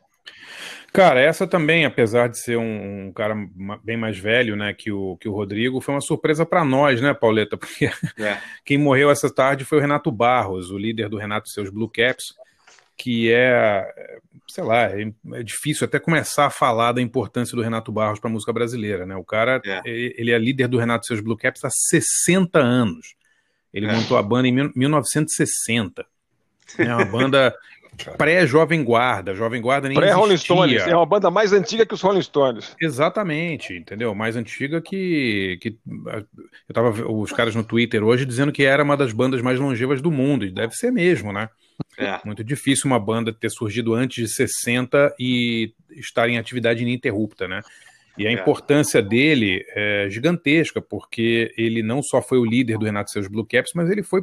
Cara, essa também, apesar de ser um, um cara bem mais velho, né, que o, que o Rodrigo, foi uma surpresa para nós, né, Pauleta? [LAUGHS] Porque É. quem morreu essa tarde foi o Renato Barros, o líder do Renato e seus Blue Caps, que é, sei lá, é, é difícil até começar a falar da importância do Renato Barros para a música brasileira, né? O cara, É. ele é líder do Renato e seus Blue Caps há 60 anos. Ele É. montou a banda em mil- 1960. É uma banda [LAUGHS] pré-Jovem Guarda. Jovem Guarda nem Pré-Rolling. Stones, é uma banda mais antiga que os Rolling Stones. Exatamente, entendeu? Mais antiga que, que eu tava os caras no Twitter hoje dizendo que era uma das bandas mais longevas do mundo, e deve ser mesmo, né? É. Muito difícil uma banda ter surgido antes de 60 e estar em atividade ininterrupta, né? E a É. importância dele é gigantesca, porque ele não só foi o líder do Renato e seus Blue Caps, mas ele foi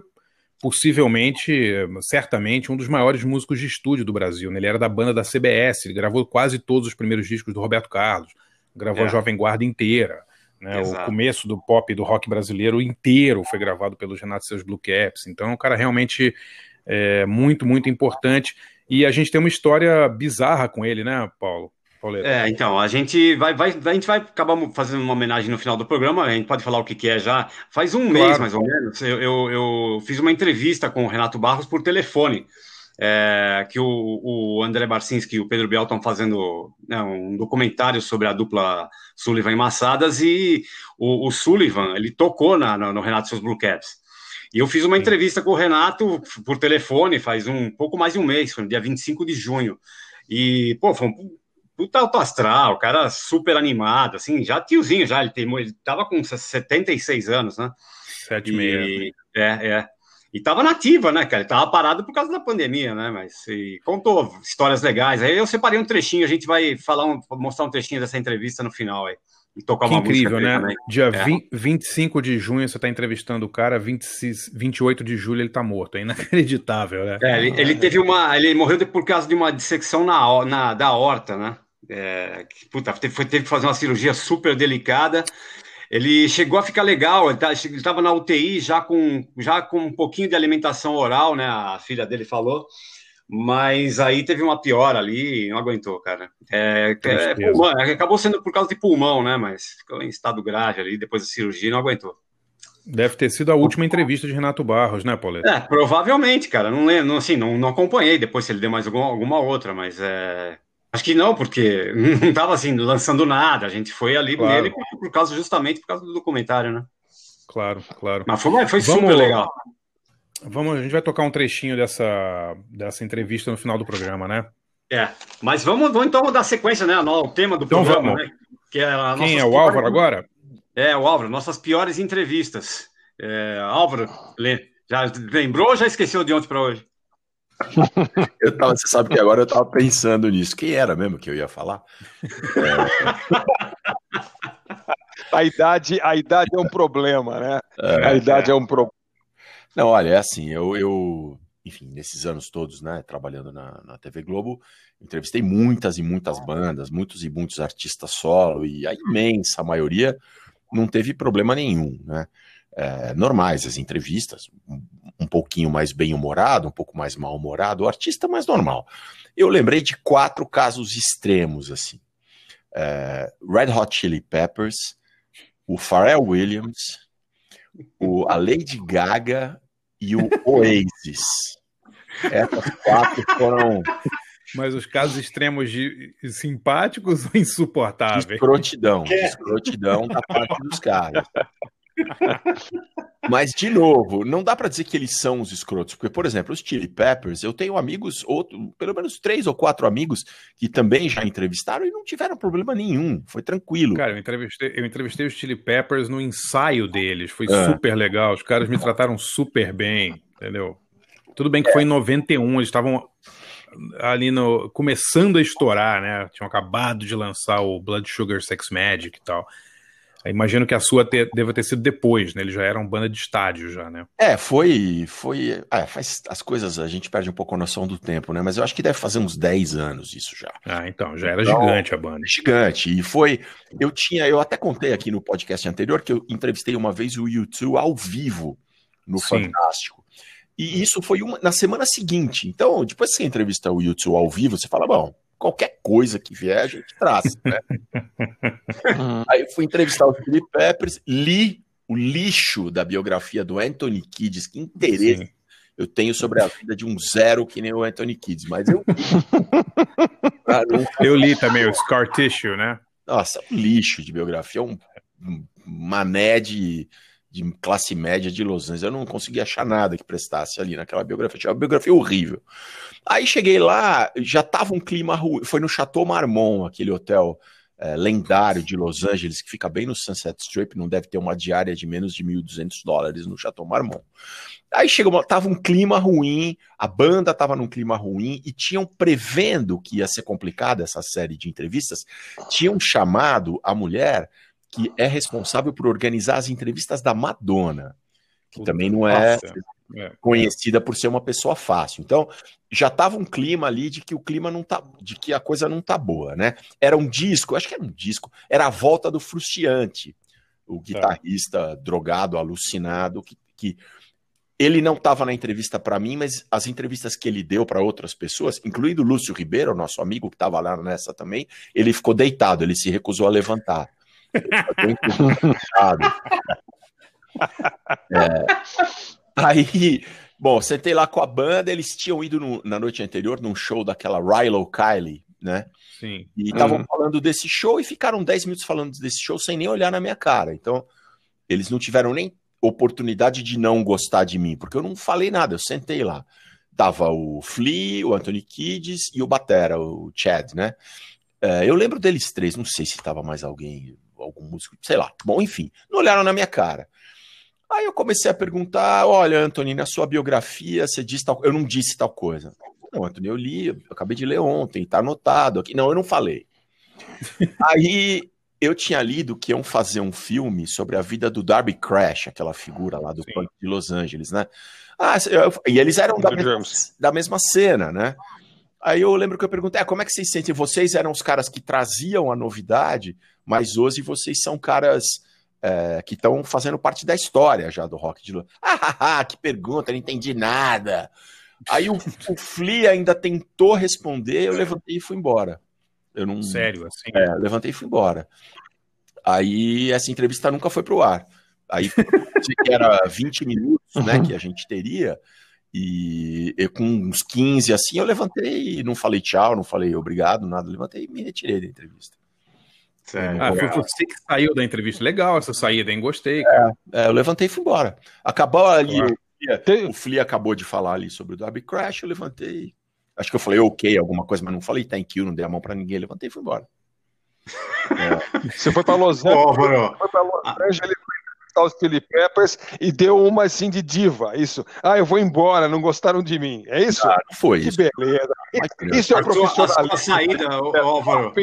possivelmente, certamente, um dos maiores músicos de estúdio do Brasil. Né? Ele era da banda da CBS, ele gravou quase todos os primeiros discos do Roberto Carlos, gravou É. a Jovem Guarda inteira. Né? O começo do pop do rock brasileiro inteiro foi gravado pelos Renato e seus Blue Caps. Então, é um cara realmente é, muito, muito importante. E a gente tem uma história bizarra com ele, né, Paulo? Pauleto? É, então, a gente vai, vai, a gente vai acabar fazendo uma homenagem no final do programa, a gente pode falar o que, que é já. Faz um mês, mais ou menos, eu, eu, eu fiz uma entrevista com o Renato Barros por telefone, é, que o, o André Barcinski e o Pedro Bial estão fazendo né, um documentário sobre a dupla Sullivan e Massadas, e o, o Sullivan, ele tocou na, na- no Renato e seus Blue Caps. E eu fiz uma entrevista com o Renato por telefone faz um pouco mais de um mês, foi no dia 25 de junho. E, pô, foi um puta alto astral, cara super animado, assim, já tiozinho já, ele, tem, ele tava com 76 anos, né? Sete e meia. É, é. E tava nativa, né, cara? Ele tava parado por causa da pandemia, né? Mas contou histórias legais. Aí eu separei um trechinho, a gente vai falar um, mostrar um trechinho dessa entrevista no final aí. E tocar Que uma música incrível, dele né? também. Dia É. 20, 25 de junho você está entrevistando o cara, 26, 28 de julho ele está morto. É inacreditável, né? É, ele, ele teve uma. Ele morreu por causa de uma dissecção na, na- da horta, né? É, que, puta, teve, foi- teve que fazer uma cirurgia super delicada. Ele chegou a ficar legal, ele tá- estava na UTI já com, já com um pouquinho de alimentação oral, né? A filha dele falou. Mas aí teve uma piora ali, e não aguentou, cara. É, é, pulmão, acabou sendo por causa de pulmão, né? Mas ficou em estado grave ali, depois da cirurgia, não aguentou. Deve ter sido a última entrevista de Renato Barros, né, Pauleto? É, provavelmente, cara. Não lembro, não, assim, não, não acompanhei depois se ele deu mais alguma, alguma outra, mas é. Acho que não, porque [LAUGHS] não tava assim lançando nada. A gente foi ali Claro. nele por, por causa, justamente por causa do documentário, né? Claro, claro. Mas foi, foi Vamos- super legal. Vamos, a gente vai tocar um trechinho dessa, dessa entrevista no final do programa, né? É. Mas vamos, vamos então dar sequência, né? ao tema do Então programa, vamos. né? Que é a Quem é o piores- Álvaro agora? É, o Álvaro, nossas piores entrevistas. É, Álvaro, já lembrou ou já esqueceu de ontem para hoje? [LAUGHS] Eu tava, você sabe que agora eu tava pensando nisso. Quem era mesmo que eu ia falar? [LAUGHS] A idade, a idade é um problema, né? É, a idade é, um problema. Não, olha, é assim, eu, eu, enfim, nesses anos todos, né, trabalhando na, na TV Globo, entrevistei muitas e muitas bandas, muitos e muitos artistas solo, e a imensa maioria não teve problema nenhum, né? É, normais as entrevistas, um, um pouquinho mais bem-humorado, um pouco mais mal-humorado, o artista mais normal. Eu lembrei de quatro casos extremos, assim. É, Red Hot Chili Peppers, o Pharrell Williams, o, a Lady Gaga e o Oasis. Essas quatro foram Mas os casos extremos de simpáticos ou insuportáveis? escrotidão, É. escrotidão da parte dos caras. Mas, de novo, não dá pra dizer que eles são os escrotos, porque, por exemplo, os Chili Peppers, eu tenho amigos, outro, pelo menos três ou quatro amigos, que também já entrevistaram e não tiveram problema nenhum, foi tranquilo. Cara, eu entrevistei, eu entrevistei os Chili Peppers no ensaio deles, foi É. super legal, os caras me trataram super bem, entendeu? Tudo bem que foi em 91, eles estavam ali no começando a estourar, né? Tinham acabado de lançar o Blood Sugar Sex Magic e tal. Eu imagino que a sua te- deva ter sido depois, né? Eles já eram banda de estádio já, né? É, foi. foi é, faz as coisas, a gente perde um pouco a noção do tempo, né? Mas eu acho que deve fazer uns 10 anos isso já. Ah, então, já era Então, gigante a banda. Gigante. E foi. Eu tinha. Eu até contei aqui no podcast anterior que eu entrevistei uma vez o YouTube ao vivo no Sim. Fantástico. E isso foi uma, na semana seguinte. Então, depois que você entrevista o YouTube ao vivo, você fala, bom, qualquer coisa que vier, a gente traz, né? [LAUGHS] Aí eu fui entrevistar o Felipe Peppers, li o lixo da biografia do Anthony Kiddis, que interesse eu tenho sobre a vida de um zero que nem o Anthony Kiddis, mas eu [LAUGHS] não- Eu li também o Scar Tissue, né? Nossa, é um lixo de biografia, um, um mané de, de classe média de Los Angeles. Eu não consegui achar nada que prestasse ali naquela biografia. Tinha uma biografia horrível. Aí cheguei lá, já tava um clima ruim. Foi no Chateau Marmont, aquele hotel eh, lendário de Los Angeles, que fica bem no Sunset Strip, não deve ter uma diária de menos de 1.200 dólares no Chateau Marmont. Aí chegou, tava um clima ruim, a banda tava num clima ruim e tinham prevendo que ia ser complicada essa série de entrevistas, tinham chamado a mulher que é responsável por organizar as entrevistas da Madonna, que também não é Nossa. É. conhecida por ser uma pessoa fácil. Então, já tava um clima ali de que o clima não tá, de que a coisa não tá boa, né? Era um disco, acho que era um disco, era a volta do Frustiante, o guitarrista drogado, alucinado, que, que ele não estava na entrevista para mim, mas as entrevistas que ele deu para outras pessoas, incluindo o Lúcio Ribeiro, nosso amigo que estava lá nessa também, ele ficou deitado, ele se recusou a levantar. É, Aí, bom, sentei lá com a banda, eles tinham ido no- na noite anterior num show daquela Rilo Kiley, né? Sim. E estavam Uhum. falando desse show e ficaram 10 minutos falando desse show sem nem olhar na minha cara. Então, eles não tiveram nem oportunidade de não gostar de mim, porque eu não falei nada, eu sentei lá. Tava o Flea, o Anthony Kiddis e o Batera, o Chad, né? É, eu lembro deles três, não sei se tava mais alguém, algum músico, sei lá. Bom, enfim, não olharam na minha cara. Aí eu comecei a perguntar: olha, Anthony, na sua biografia você disse tal Eu não disse tal coisa. Não, Anthony, eu li, eu acabei de ler ontem, tá anotado aqui. Não, eu não falei. [LAUGHS] Aí eu tinha lido que iam fazer um filme sobre a vida do Darby Crash, aquela figura lá do punk de Los Angeles, né? Ah, eu- e eles eram da mesma, da mesma cena, né? Aí eu lembro que eu perguntei, ah, como é que vocês sentem? Vocês eram os caras que traziam a novidade, mas hoje vocês são caras é, que estão fazendo parte da história já do rock de Los [LAUGHS] Ah, ah, ah, que pergunta, não entendi nada. Aí o, o Flea ainda tentou responder, eu levantei e fui embora. Eu não. Sério, assim? É, levantei e fui embora. Aí essa entrevista nunca foi pro ar. Aí [LAUGHS] que era 20 minutos, né, que a gente teria. E eu, com uns 15 assim, eu levantei e não falei tchau, não falei obrigado, nada. Levantei e me retirei da entrevista. Ah, foi você que saiu da entrevista. Legal essa saída, hein? Gostei, cara. É, eu levantei e fui embora. Acabou ali, Claro. o, Flea, acabou de falar ali sobre o Darby Crash, eu levantei. Acho que eu falei ok, alguma coisa, mas não falei thank you, não dei a mão pra ninguém, levantei e fui embora. [LAUGHS] Você foi para Los Angeles, foi para Los Angeles, os Chili Peppers e deu uma assim de diva, isso. Ah, eu vou embora, não gostaram de mim. É isso? Ah, não foi que isso. beleza. Isso é a, sua, a sua profissionalismo. saída, Álvaro,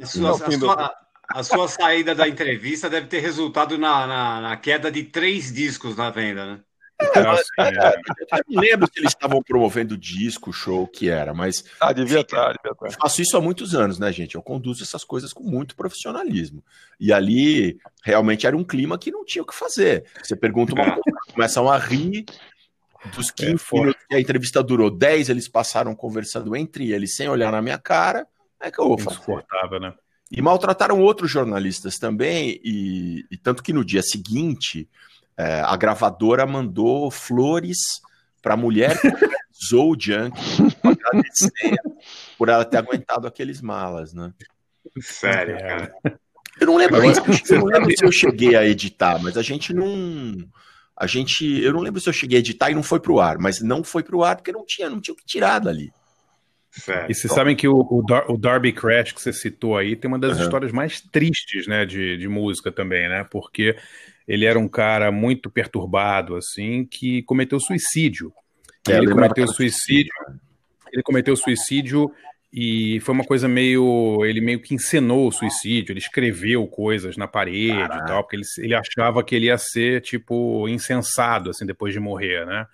a, sua, a, sua, a sua saída da entrevista deve ter resultado na, na, na queda de três discos na venda, né? Eu não lembro se eles estavam promovendo disco, show, o que era, mas. Ah, devia estar, devia Eu estar. faço isso há muitos anos, né, gente? Eu conduzo essas coisas com muito profissionalismo. E ali, realmente, era um clima que não tinha o que fazer. Você pergunta uma coisa, começam a rir. Dos 15 fora. minutos que a entrevista durou 10, eles passaram conversando entre eles, sem olhar na minha cara. É que eu vou. Insuportável, né? E maltrataram outros jornalistas também, e, e tanto que no dia seguinte é, a gravadora mandou flores para a mulher que organizou o Junk, agradecendo por ela ter aguentado aqueles malas, né? Sério, É. cara. Eu não lembro, Agora, eu não lembro se eu cheguei a editar, mas a gente não. A gente. Eu não lembro se eu cheguei a editar e não foi pro ar, mas não foi pro ar porque não tinha, não tinha o que tirar dali. Sério. E vocês sabem que o, o, Dar- o Darby Crash que você citou aí tem uma das Aham. histórias mais tristes, né, de, de música também, né? Porque ele era um cara muito perturbado, assim, que cometeu suicídio. É, ele cometeu que suicídio. Ele cometeu suicídio e foi uma coisa meio. Ele meio que encenou o suicídio, ele escreveu coisas na parede e tal, porque ele, ele achava que ele ia ser, tipo, insensado, assim, depois de morrer, né?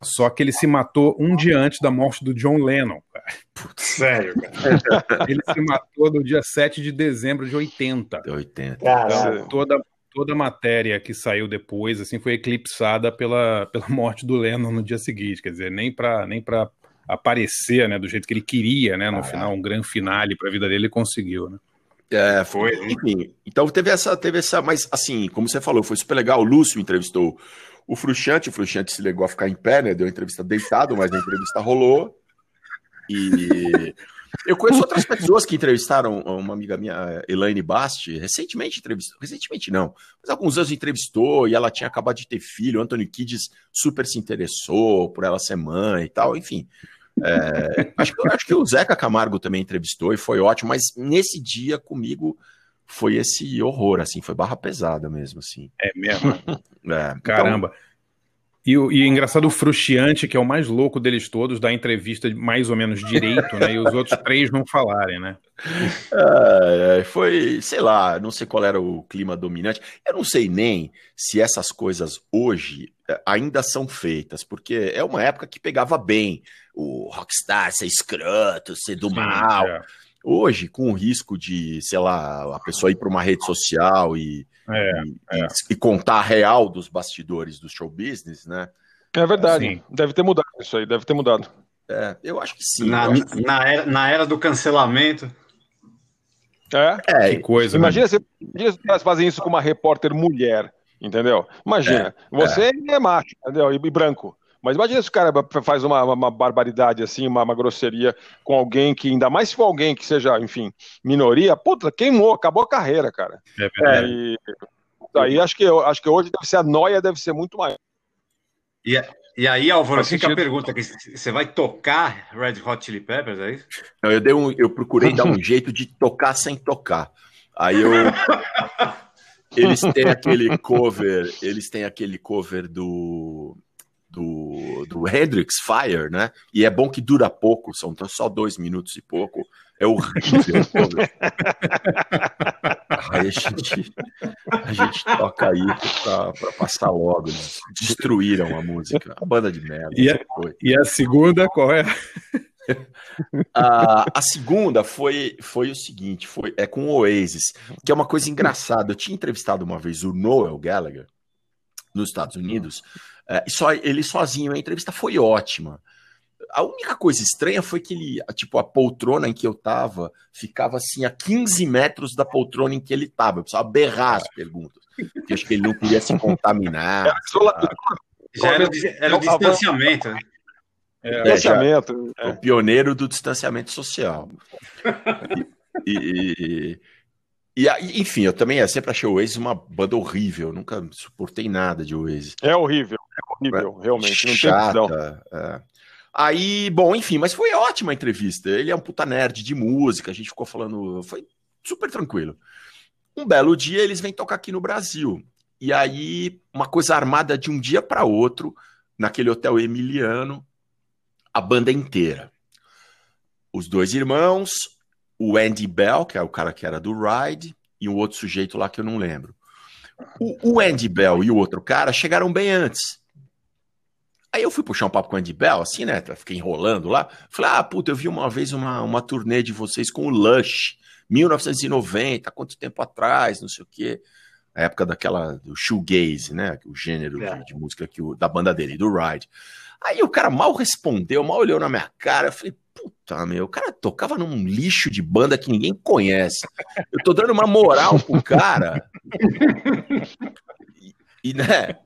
Só que ele se matou um dia antes da morte do John Lennon, cara. [LAUGHS] Sério, cara. [LAUGHS] Ele se matou no dia 7 de dezembro de 80. De 80. Então, toda, toda a matéria que saiu depois assim foi eclipsada pela, [LAUGHS] pela morte do Lennon no dia seguinte. Quer dizer, nem para nem pra aparecer né, do jeito que ele queria, né? No final, um grande finale para a vida dele, ele conseguiu, né? É, foi. Enfim, então teve essa, teve essa, mas assim, como você falou, foi super legal. O Lúcio entrevistou o Fruxante, o Fruxante se legou a ficar em pé, né? Deu a entrevista deitado, mas a entrevista rolou. E [LAUGHS] eu conheço outras pessoas que entrevistaram uma amiga minha, Elaine Basti, recentemente entrevistou, recentemente não, mas alguns anos entrevistou e ela tinha acabado de ter filho. O Anthony Kiddis super se interessou por ela ser mãe e tal, enfim. É, acho, que, acho que o Zeca Camargo também entrevistou e foi ótimo, mas nesse dia comigo foi esse horror, assim, foi barra pesada mesmo, assim. É mesmo? É, então, Caramba. E, o- e engraçado, o Frustiante, que é o mais louco deles todos, dá entrevista mais ou menos direito, né? E os outros [LAUGHS] três não falarem, né? É, foi, sei lá, não sei qual era o clima dominante. Eu não sei nem se essas coisas hoje eh, ainda são feitas, porque é uma época que pegava bem o rockstar ser escroto, ser do Sim, mal. é. Hoje, com o risco de, sei lá, a pessoa ir para uma rede social e, É, e, e- e contar a real dos bastidores do show business, né? É verdade. Sim. Deve ter mudado isso aí, deve ter mudado. É, eu acho que sim. Na, acho que- na, era, na era do cancelamento. É? É, Que coisa, né? Imagina se, imagina se os caras fazem isso com uma repórter mulher, entendeu? Imagina, você é, macho, entendeu? E, e branco. Mas imagina se o cara faz uma, uma- barbaridade assim, uma, uma grosseria com alguém que, ainda mais se for alguém que seja, enfim, minoria, puta, queimou, acabou a carreira, cara. É verdade. E aí acho que, acho que hoje deve ser a noia, deve ser muito maior. E, e aí, Álvaro, Faz fica a sentido. pergunta: que você vai tocar Red Hot Chili Peppers, é isso? Não, eu, dei um, eu procurei dar um [LAUGHS] jeito de tocar sem tocar. Aí eu. [LAUGHS] Eles têm aquele cover, eles têm aquele cover do. Do, do Hendrix Fire, né? E é bom que dura pouco, são só dois minutos e pouco. É horrível. [LAUGHS] Aí a gente, a gente toca aí pra, pra passar logo. Eles destruíram a música. A banda de merda. E a, e a segunda, qual é? [LAUGHS] A, a segunda foi, foi o seguinte, foi é com o Oasis, que é uma coisa engraçada. Eu tinha entrevistado uma vez o Noel Gallagher nos Estados Unidos, só ele sozinho. A entrevista foi ótima. A única coisa estranha foi que ele, tipo, a poltrona em que eu tava ficava assim a 15 metros da poltrona em que ele tava. Eu precisava berrar as perguntas, porque acho que ele não queria se contaminar. Já era, o dis- era o distanciamento. né? É, É, já- o pioneiro do distanciamento social. E, e- e aí, enfim, eu também eu sempre achei o Oasis uma banda horrível, nunca suportei nada de Oasis. É horrível, é horrível, realmente. Não tem Chata. opção. é. Aí, bom, enfim, mas foi ótima a entrevista. Ele é um puta nerd de música, a gente ficou falando, foi super tranquilo. Um belo dia eles vêm tocar aqui no Brasil. E aí, uma coisa armada de um dia para outro, naquele hotel Emiliano, a banda inteira. Os dois irmãos, o Andy Bell, que é o cara que era do Ride, e um outro sujeito lá que eu não lembro. O, o Andy Bell e o outro cara chegaram bem antes. Aí eu fui puxar um papo com o Andy Bell, assim, né? Fiquei enrolando lá. Falei, ah, puta, eu vi uma vez uma, uma turnê de vocês com o Lush, 1990, quanto tempo atrás, não sei o quê. A época daquela, do shoegaze, né? O gênero de, de música que o, da banda dele, do Ride. Aí o cara mal respondeu, mal olhou na minha cara. Eu falei, puta, meu, o cara tocava num lixo de banda que ninguém conhece. Eu tô dando uma moral pro cara. [LAUGHS] E, né?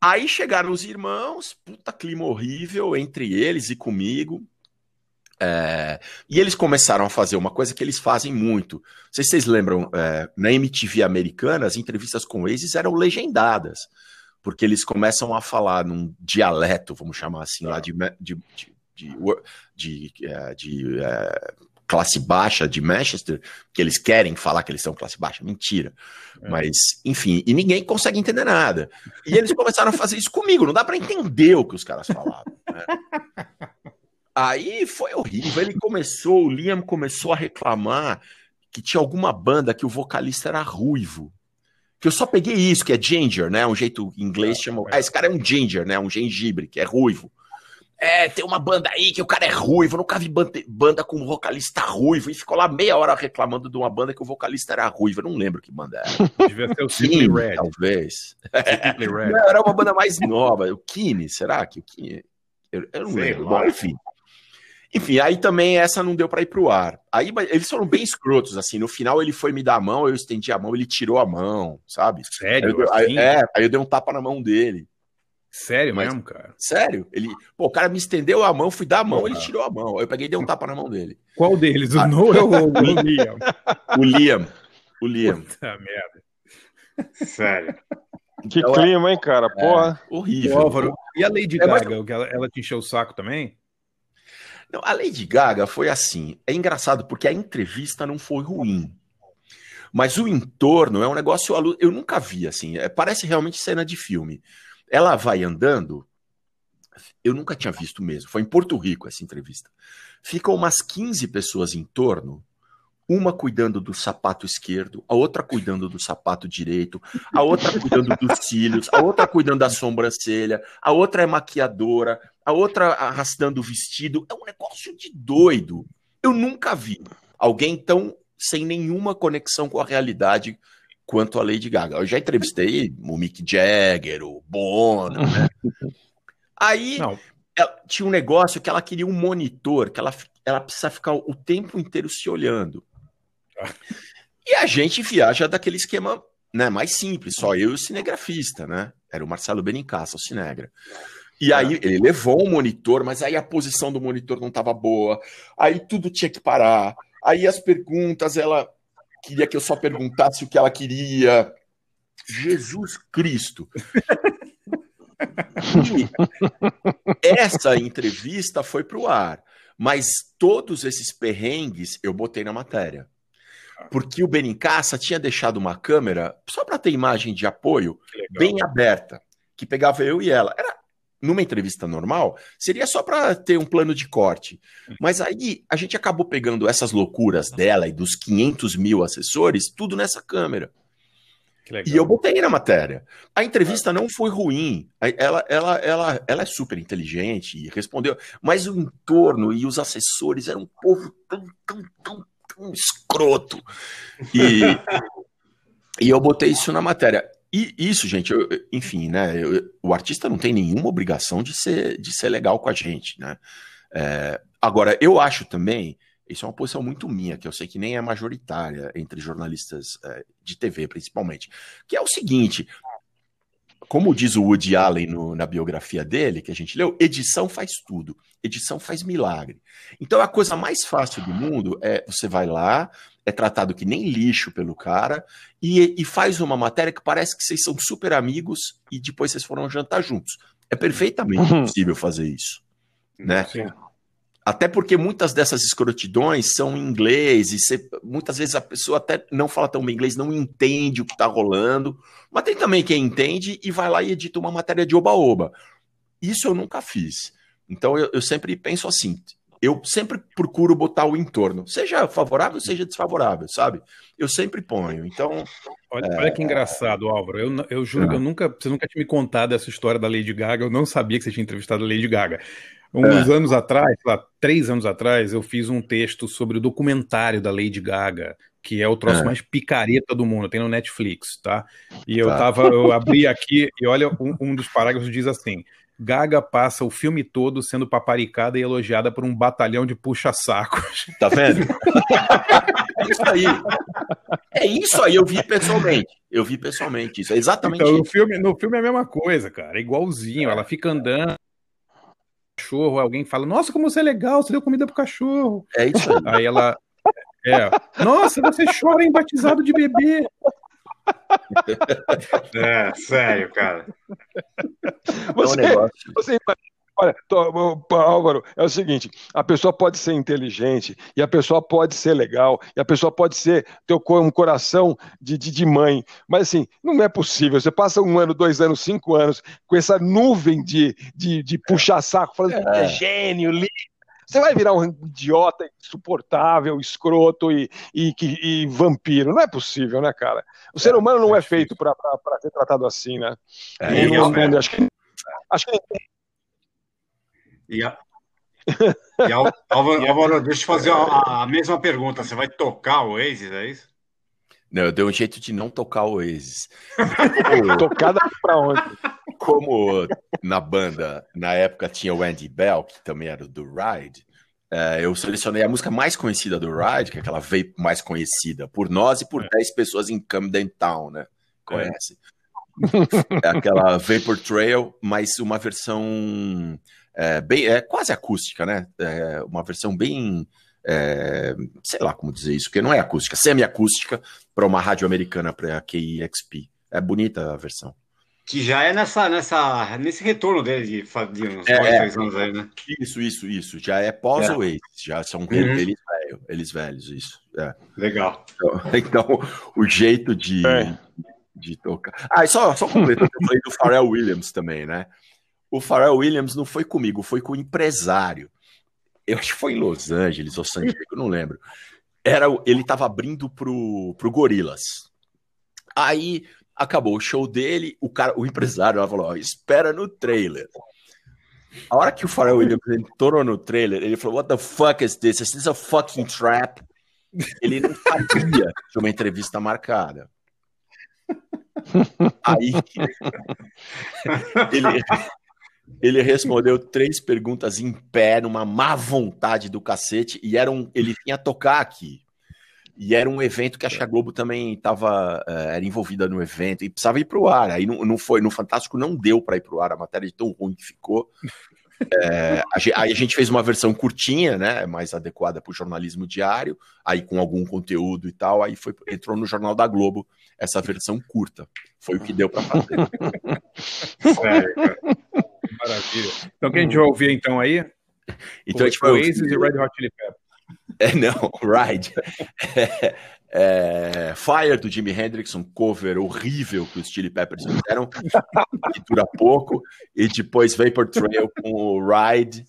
Aí chegaram os irmãos, puta clima horrível entre eles e comigo. É, e eles começaram a fazer uma coisa que eles fazem muito. Não sei se vocês lembram, é, na MTV americana, as entrevistas com Oasis eram legendadas, porque eles começam a falar num dialeto, vamos chamar assim, lá de, de, de, de, de, é, de é, classe baixa de Manchester, que eles querem falar que eles são classe baixa. Mentira. É. Mas, enfim, e ninguém consegue entender nada. E eles começaram a fazer isso comigo, não dá para entender o que os caras falavam. Né? Aí foi horrível. Ele começou, o Liam começou a reclamar que tinha alguma banda que o vocalista era ruivo. Que eu só peguei isso, que é ginger, né? Um jeito em inglês chama. Ah, esse cara é um ginger, né? Um gengibre, que é ruivo. É, tem uma banda aí que o cara é ruivo. Eu nunca vi banda com um vocalista ruivo. E ficou lá meia hora reclamando de uma banda que o vocalista era ruivo. Eu não lembro que banda era. [LAUGHS] Devia ser o Simply Red. Talvez. Simply Red. Não, era uma banda mais nova. O Kine, será que o Kine? Eu, eu não Sei lembro. Bom, enfim. Enfim, aí também essa não deu para ir pro ar. Aí eles foram bem escrotos, assim. No final ele foi me dar a mão, eu estendi a mão, ele tirou a mão, sabe? Sério? Aí, assim? aí, é, aí eu dei um tapa na mão dele. Sério Mas, mesmo, cara? Sério? Ele, pô, o cara me estendeu a mão, fui dar a mão, ele tirou a mão. Aí eu peguei e dei um tapa na mão dele. Qual deles? O ah, Noel [LAUGHS] ou o Liam? o Liam. O Liam. Puta merda. Sério. [LAUGHS] Que então, clima, hein, cara? Porra. É, horrível. Álvaro, e a Lady é, Gaga, mas... ela, ela te encheu o saco também? Não, a Lady Gaga foi assim. É engraçado porque a entrevista não foi ruim. Mas o entorno é um negócio. Eu nunca vi assim. É, parece realmente cena de filme. Ela vai andando. Eu nunca tinha visto mesmo. Foi em Porto Rico essa entrevista. Ficam umas 15 pessoas em torno. uma cuidando do sapato esquerdo, a outra cuidando do sapato direito, a outra cuidando dos [LAUGHS] cílios, a outra cuidando da sobrancelha, a outra é maquiadora, a outra arrastando o vestido. É um negócio de doido. Eu nunca vi alguém tão sem nenhuma conexão com a realidade quanto a Lady Gaga. Eu já entrevistei o Mick Jagger, o Bono, né? [LAUGHS] Aí ela- tinha um negócio que ela queria um monitor, que ela, ela precisa ficar o tempo inteiro se olhando. E a gente viaja daquele esquema né, mais simples, só eu e o cinegrafista, né? Era o Marcelo Benincasa, o cinegra. E aí ele levou o monitor, mas aí a posição do monitor não estava boa, aí tudo tinha que parar. Aí as perguntas, ela queria que eu só perguntasse o que ela queria. Jesus Cristo. Essa entrevista foi para o ar, mas todos esses perrengues eu botei na matéria. Porque o Benincasa tinha deixado uma câmera só para ter imagem de apoio bem aberta, que pegava eu e ela. Era numa entrevista normal, seria só para ter um plano de corte. Mas aí a gente acabou pegando essas loucuras dela e dos 500 mil assessores, tudo nessa câmera. E eu botei na matéria. A entrevista não foi ruim. Ela, ela, ela, ela é super inteligente e respondeu. Mas o entorno e os assessores eram um povo tão, tão, tão, tão escroto. E, [LAUGHS] e eu botei isso na matéria. E isso, gente, eu- enfim, né? eu- o artista não tem nenhuma obrigação de ser, de ser legal com a gente, né? É, agora, eu acho também, isso é uma posição muito minha, que eu sei que nem é majoritária entre jornalistas é, de TV, principalmente, que é o seguinte: como diz o Woody Allen no- na biografia dele, que a gente leu, edição faz tudo, edição faz milagre. Então a coisa mais fácil do mundo é você vai lá, é tratado que nem lixo pelo cara, e, e faz uma matéria que parece que vocês são super amigos e depois vocês foram jantar juntos. É perfeitamente [LAUGHS] possível fazer isso. Né? Até porque muitas dessas escrotidões são em inglês, e você- muitas vezes a pessoa até não fala tão bem inglês, não entende o que está rolando, mas tem também quem entende e vai lá e edita uma matéria de oba-oba. Isso eu nunca fiz. Então eu, eu sempre penso assim: eu sempre procuro botar o entorno, seja favorável, seja desfavorável, sabe? Eu sempre ponho. Então. Olha, é, olha que engraçado, Álvaro. Eu, eu juro que eu nunca, você nunca tinha me contado essa história da Lady Gaga. Eu não sabia que você tinha entrevistado a Lady Gaga. Uns É. anos atrás, sei lá, três anos atrás, eu fiz um texto sobre o documentário da Lady Gaga, que é o troço É. mais picareta do mundo, tem no Netflix, tá? E eu Tá. tava, eu abri aqui e olha, um, um dos parágrafos diz assim: Gaga passa o filme todo sendo paparicada e elogiada por um batalhão de puxa-sacos. [LAUGHS] Tá vendo? É [LAUGHS] isso aí. É isso aí, eu vi pessoalmente. Eu vi pessoalmente isso. É exatamente Então, no isso. filme, no filme é a mesma coisa, cara. É igualzinho. Ela fica andando. Cachorro, alguém fala: Nossa, como você é legal, você deu comida pro cachorro. É isso aí. Aí ela. É. Nossa, você chora em batizado de bebê. [LAUGHS] É, sério, cara. Você, negócio. você imagina- Olha, tô- Álvaro, é o seguinte: a pessoa pode ser inteligente, e a pessoa pode ser legal, e a pessoa pode ser ter um coração de, de, de mãe, mas assim, não é possível. Você passa um ano, dois anos, cinco anos com essa nuvem de, de, de puxar-saco, falando que é É. gênio, lindo. Você vai virar um idiota insuportável, escroto e, e, que- e vampiro. Não é possível, né, cara? O ser humano não é, feito para ser tratado assim, né? É, E não- né? acho que, acho que E, a... e Al- Álvaro, Álvaro, [LAUGHS] deixa eu fazer a, a mesma pergunta. Você vai tocar o Oasis, é isso? Não, eu dei um jeito de não tocar o Oasis. [LAUGHS] Tocada pra onde? Como na banda, na época, tinha o Andy Bell, que também era do Ride, é, eu selecionei a música mais conhecida do Ride, que é aquela veio mais conhecida por nós e por 10 pessoas em Camden Town, né? Conhece? É aquela Vapor Trail, mas uma versão é, bem, é quase acústica, né? É uma versão bem, é, sei lá como dizer isso, porque não é acústica, semi-acústica para uma rádio americana, para a KEXP. É bonita a versão. Que já é nessa, nessa, nesse retorno dele de, de uns É, dois, é. três anos aí, né? Isso, isso, isso. Já é pós É. Oasis, já são Uhum. eles, velho, eles velhos, isso. É. Legal. Então, [LAUGHS] então, o jeito de, de tocar. Ah, e só, só completando, eu falei do Pharrell Williams também, né? O Pharrell Williams não foi comigo, foi com o empresário. Eu acho que foi em Los Angeles ou San Diego, não lembro. era ele tava abrindo pro, pro Gorilas. Aí acabou o show dele, o cara, o empresário lá falou: ó, espera no trailer. A hora que o Pharrell Williams entrou no trailer, ele falou: What the fuck is this? Is this a fucking trap? Ele não sabia de uma entrevista marcada. Aí ele, ele respondeu três perguntas em pé, numa má vontade do cacete, e era um, ele vinha tocar aqui. E era um evento que acho que a Globo também estava era envolvida no evento e precisava ir para o ar. Aí não, não foi, no Fantástico não deu para ir para o ar, a matéria de tão ruim que ficou. [LAUGHS] É, aí a gente fez uma versão curtinha, né, mais adequada para o jornalismo diário, aí com algum conteúdo e tal, aí foi, entrou no Jornal da Globo essa versão curta. Foi o que deu para fazer. Sério, [LAUGHS] cara. Maravilha. Então quem a gente vai ouvir então aí? Então a gente vai Oasis ouvir- e Red Hot Chili Peppers. É, não, [LAUGHS] Ride. É, é, Fire do Jimi Hendrix, um cover horrível que os Chili Peppers fizeram, que dura pouco, e depois Vapor Trail com o Ride,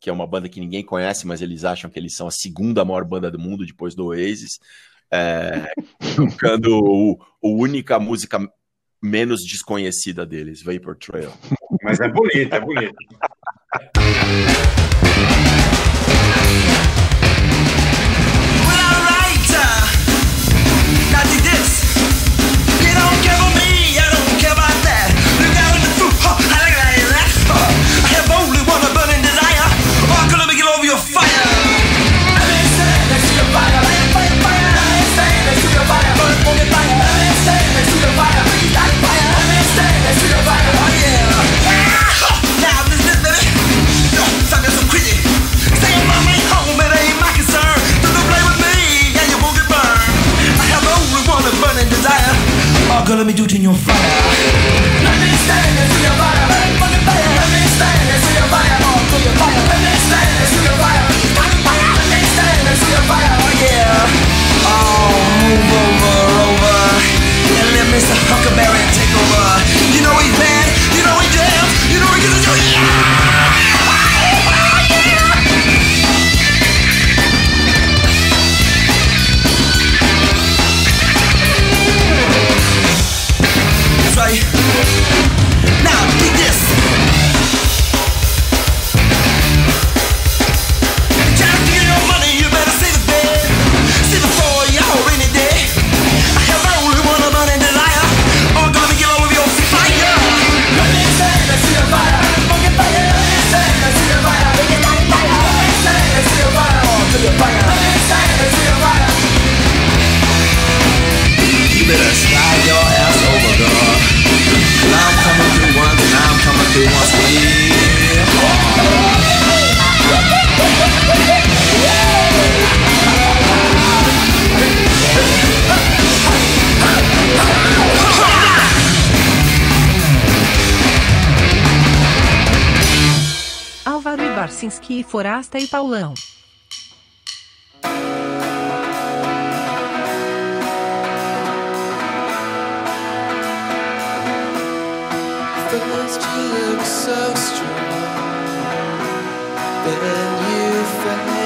que é uma banda que ninguém conhece, mas eles acham que eles são a segunda maior banda do mundo depois do Oasis, é, tocando o, o única música menos desconhecida deles, Vapor Trail. Mas é bonito, é bonito. [LAUGHS] girl, let me do it in your fire. Let me stand next to your fire. Let me stand next to your fire. Let me stand next to your fire. Let me stand next to your fire, yeah. Oh, move over, over, let Mr. Huckleberry take over. You know he's bad, Barcinski, Forasta e Paulão. First you look so strong, then you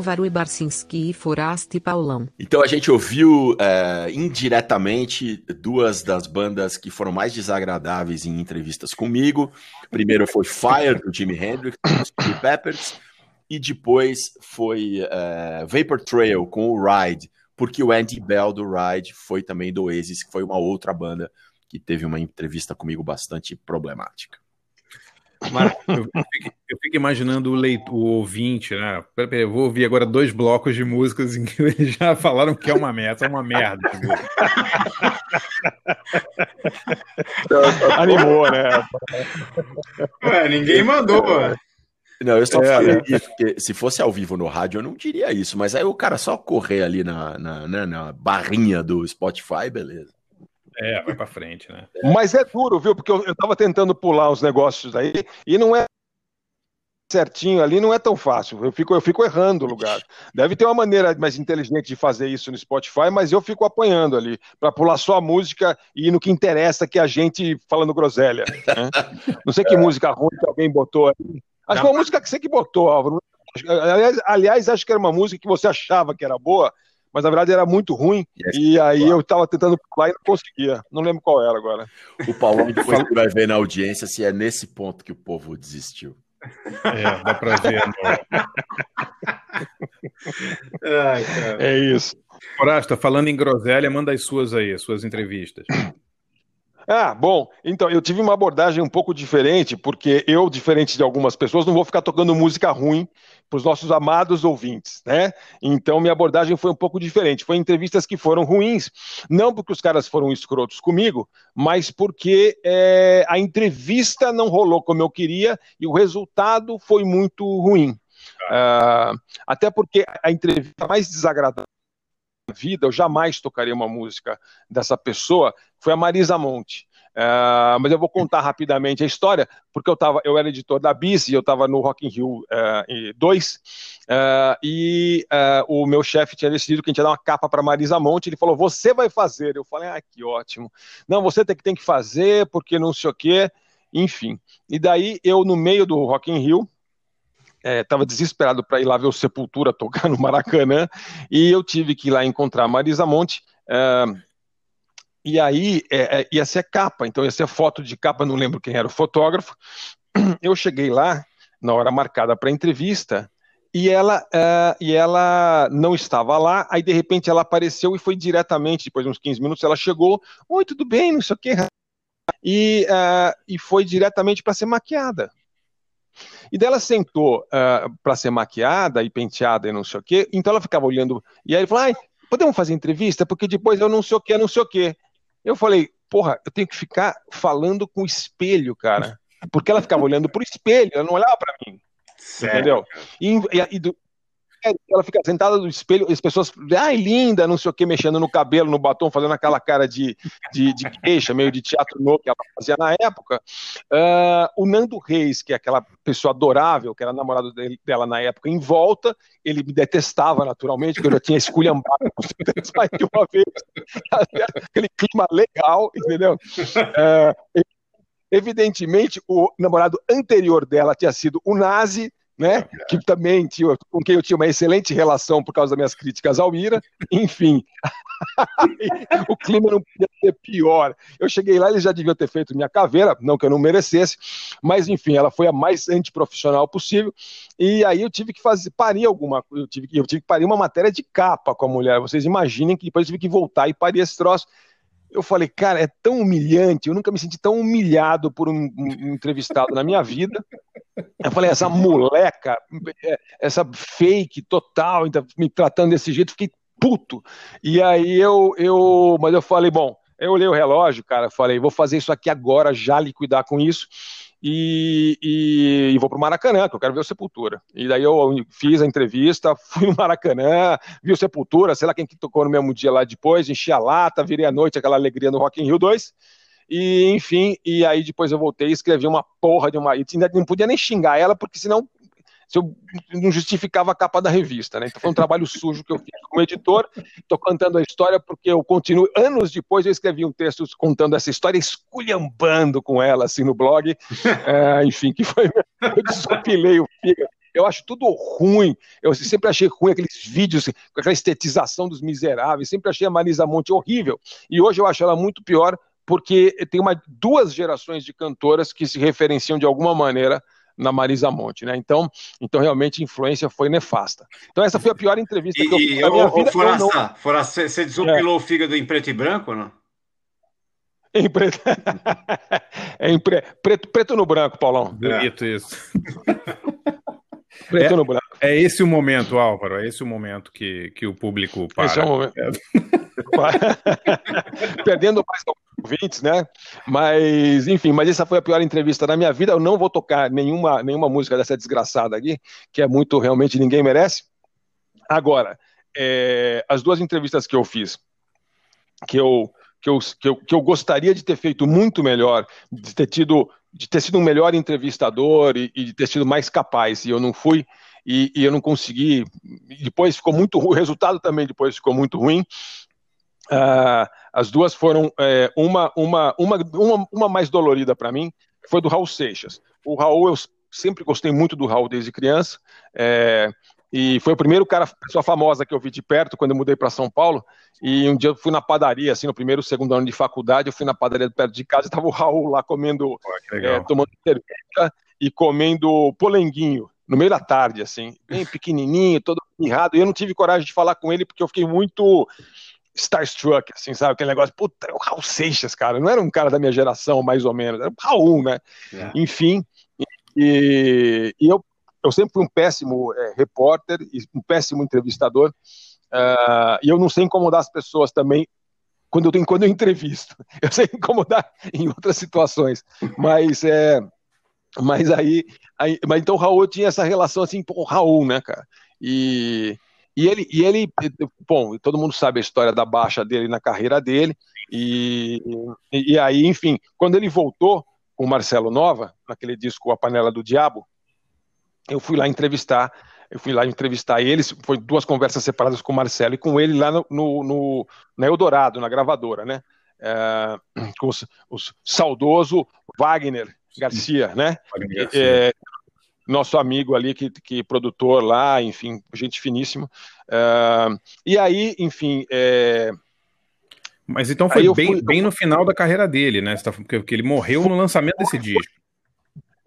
Álvaro Barcinski e Forasta e Paulão. Então a gente ouviu é, indiretamente duas das bandas que foram mais desagradáveis em entrevistas comigo. Primeiro foi Fire, do Jimi Hendrix, do Peppers, e depois foi é, Vapor Trail com o Ride, porque o Andy Bell do Ride foi também do Oasis, que foi uma outra banda que teve uma entrevista comigo bastante problemática. Mas eu, fico, eu fico imaginando o, leitor, o ouvinte, né? Pera, pera, eu vou ouvir agora dois blocos de músicas em que [LAUGHS] eles já falaram que é uma merda, é uma merda. Animou, né? É, ninguém mandou. Não, eu só É, falei né? isso, porque se fosse ao vivo no rádio eu não diria isso, mas aí o cara só correr ali na, na, né, na barrinha do Spotify, beleza. É, vai pra frente, né? Mas é duro, viu? Porque eu, eu tava tentando pular os negócios aí e não é certinho ali, não é tão fácil. Eu fico, eu fico errando o lugar. Deve ter uma maneira mais inteligente de fazer isso no Spotify, mas eu fico apanhando ali para pular só a música e ir no que interessa, que é a gente falando groselha. né? Não sei que [LAUGHS] música ruim que alguém botou aí. Acho que uma música que você que botou, Álvaro. Aliás, aliás, acho que era uma música que você achava que era boa, mas na verdade era muito ruim. E aí eu tava tentando pular e não conseguia. Não lembro qual era agora. O Paulão [LAUGHS] depois que vai ver na audiência se é nesse ponto que o povo desistiu. É, dá pra ver. Ai, cara. É isso. Forasta, falando em groselha, manda as suas aí, as suas entrevistas. Ah, bom, então eu tive uma abordagem um pouco diferente, porque eu, diferente de algumas pessoas, não vou ficar tocando música ruim para os nossos amados ouvintes, né? Então minha abordagem foi um pouco diferente. Foi entrevistas que foram ruins, não porque os caras foram escrotos comigo, mas porque é, a entrevista não rolou como eu queria e o resultado foi muito ruim. Ah, até porque a entrevista mais desagradável vida, eu jamais tocaria uma música dessa pessoa, foi a Marisa Monte. Uh, mas eu vou contar rapidamente a história, porque eu, tava, eu era editor da Bis e eu estava no Rock in Rio 2, uh, e uh, o meu chefe tinha decidido que a gente ia dar uma capa para Marisa Monte, ele falou, você vai fazer. Eu falei, ah, que ótimo. Não, você tem que, tem que fazer, porque não sei o quê, enfim. E daí eu, no meio do Rock in Rio, estava desesperado para ir lá ver o Sepultura tocar no Maracanã, e eu tive que ir lá encontrar a Marisa Monte, e aí é, é, ia ser capa, então ia ser foto de capa, não lembro quem era o fotógrafo. [CLEARS THROAT] Eu cheguei lá na hora marcada para a entrevista e ela, e ela não estava lá, aí de repente ela apareceu e foi diretamente, depois de uns 15 minutos, ela chegou, oi, tudo bem, não sei o que, e, e foi diretamente para ser maquiada. E dela sentou uh, para ser maquiada e penteada e não sei o que, então ela ficava olhando, e aí ele falou, podemos fazer entrevista? Porque depois eu não sei o que, não sei o que. Eu falei, porra, eu tenho que ficar falando com o espelho, cara. Porque ela ficava olhando pro espelho, ela não olhava para mim. Sério? Entendeu? E, e, e do, ela fica sentada no espelho, as pessoas, ai, linda, não sei o que, mexendo no cabelo, no batom, fazendo aquela cara de, de, de queixa, meio de teatro novo que ela fazia na época. Uh, o Nando Reis, que é aquela pessoa adorável, que era namorado dele, dela na época, em volta, ele me detestava naturalmente, porque eu já tinha esculhambado mais de uma vez, aquele clima legal, entendeu? Uh, evidentemente, o namorado anterior dela tinha sido o Nazi, né? Que também tinha, com quem eu tinha uma excelente relação por causa das minhas críticas ao Ira, enfim. [LAUGHS] o clima não podia ser pior. Eu cheguei lá, eles já deviam ter feito minha caveira, não que eu não merecesse, mas enfim, ela foi a mais antiprofissional possível. E aí eu tive que fazer, parir alguma, eu tive, eu tive que parir uma matéria de capa com a mulher. Vocês imaginem que depois eu tive que voltar e parir esse troço. Eu falei, cara, é tão humilhante, eu nunca me senti tão humilhado por um, um entrevistado na minha vida. Eu falei, essa moleca, essa fake total, me tratando desse jeito, fiquei puto. E aí eu, eu, mas eu falei, bom, eu olhei o relógio, cara, falei, vou fazer isso aqui agora, já liquidar com isso. E, e, e, vou pro Maracanã, que eu quero ver o Sepultura. E daí eu fiz a entrevista, [LAUGHS] fui no Maracanã, vi o Sepultura, sei lá quem que tocou no mesmo dia lá depois, enchi a lata, virei a noite, aquela alegria no Rock in Rio 2. E, enfim, e aí depois eu voltei e escrevi uma porra de uma. E ainda não podia nem xingar ela, porque senão se eu não justificava a capa da revista, né? Então foi um trabalho sujo que eu fiz como editor. Estou contando a história porque eu continuo. Anos depois eu escrevi um texto contando essa história, esculhambando com ela assim no blog. É, enfim, que foi. [LAUGHS] Eu desopilei o fígado. Eu acho tudo ruim. Eu sempre achei ruim aqueles vídeos com aquela estetização dos miseráveis. Sempre achei a Marisa Monte horrível. E hoje eu acho ela muito pior porque tem uma, duas gerações de cantoras que se referenciam de alguma maneira na Marisa Monte, né? Então, então realmente a influência foi nefasta. Então essa foi a pior entrevista E, que eu fiz e na minha ô, vida. Eu Forasta, não- Forasta, você- desopilou o fígado em preto e branco ou não? Em preto, é [LAUGHS] em pre- preto, preto no branco, Paulão. Bonito isso. Preto é, no branco. É esse o momento, Álvaro. É esse o momento que, que o público para. Esse é o momento. [LAUGHS] Perdendo mais ouvintes, né? Mas, enfim, mas essa foi a pior entrevista da minha vida. Eu não vou tocar nenhuma, nenhuma música dessa desgraçada aqui, que é muito, realmente, ninguém merece. Agora, é, as duas entrevistas que eu fiz, que eu, que, eu, que, eu, que eu gostaria de ter feito muito melhor, de ter tido, de ter sido um melhor entrevistador e, e de ter sido mais capaz, e eu não fui, e, e eu não consegui. Depois ficou muito ruim, o resultado também depois ficou muito ruim. Ah, as duas foram é, uma, uma, uma, uma, uma mais dolorida para mim, foi do Raul Seixas. O Raul, eu sempre gostei muito do Raul desde criança, é, e foi o primeiro cara, pessoa famosa que eu vi de perto quando eu mudei para São Paulo. E um dia eu fui na padaria, assim, no primeiro, segundo ano de faculdade, eu fui na padaria perto de casa e estava o Raul lá comendo, é, tomando cerveja e comendo polenguinho no meio da tarde, assim, bem pequenininho, todo mirrado. E eu não tive coragem de falar com ele porque eu fiquei muito starstruck, assim, sabe? Aquele negócio, puta, é o Raul Seixas, cara. Não era um cara da minha geração, mais ou menos, era o Raul, né? É. Enfim, e, e eu, eu sempre fui um péssimo é, repórter e um péssimo entrevistador. Uh, e eu não sei incomodar as pessoas também quando eu, tenho, quando eu entrevisto. [LAUGHS] Eu sei incomodar em outras situações, mas é. Mas aí, aí mas então o Raul tinha essa relação assim, pô, o Raul, né, cara? E, e ele, e ele, bom, todo mundo sabe a história da baixa dele na carreira dele, e, e, e aí, enfim, quando ele voltou com o Marcelo Nova, naquele disco A Panela do Diabo, eu fui lá entrevistar, eu fui lá entrevistar eles, foi duas conversas separadas com o Marcelo e com ele lá no, no, no na Eldorado, na gravadora, né? É, com os, os saudoso Wagner Garcia, né? Wagner Garcia. É, nosso amigo ali, que, que produtor lá, enfim, gente finíssima. É, e aí, enfim. é, Mas então foi bem, fui- bem no final da carreira dele, né? Tá- Porque porque ele morreu no lançamento desse disco.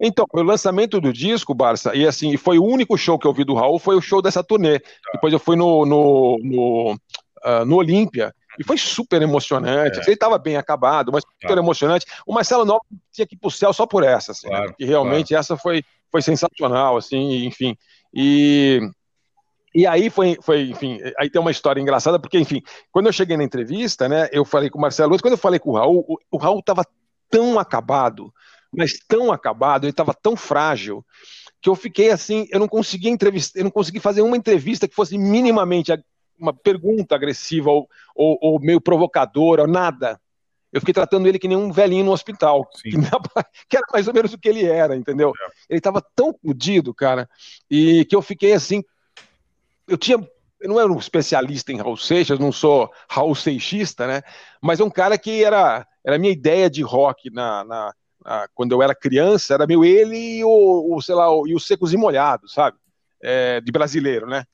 Então, foi o lançamento do disco, Barça, e assim, foi o único show que eu vi do Raul, foi o show dessa turnê. Depois eu fui no, no, no, ah, no Olímpia, e foi super emocionante. Ele estava bem acabado, mas super emocionante. O Marcelo Nova tinha que ir pro céu só por essa, assim, né? Porque realmente essa foi, foi sensacional, assim, enfim. E, e aí foi, foi, enfim, aí tem uma história engraçada, porque, enfim, quando eu cheguei na entrevista, né, eu falei com o Marcelo Luz, quando eu falei com o Raul, o, o Raul estava tão acabado, mas tão acabado, ele estava tão frágil, que eu fiquei assim, eu não conseguia entrevistar, eu não consegui fazer uma entrevista que fosse minimamente uma pergunta agressiva ou, ou, ou meio provocadora, ou nada. Eu fiquei tratando ele que nem um velhinho no hospital, que, [LAUGHS] que era mais ou menos o que ele era, entendeu? Ele estava tão fudido, cara, e que eu fiquei assim, eu tinha. Eu não era um especialista em Raul Seixas, não sou Raul Seixista, né? Mas é um cara que era, era a minha ideia de rock na, na- na- quando eu era criança, era meio ele e o, o, sei lá, o- e os secos e molhados, sabe? É, de brasileiro, né?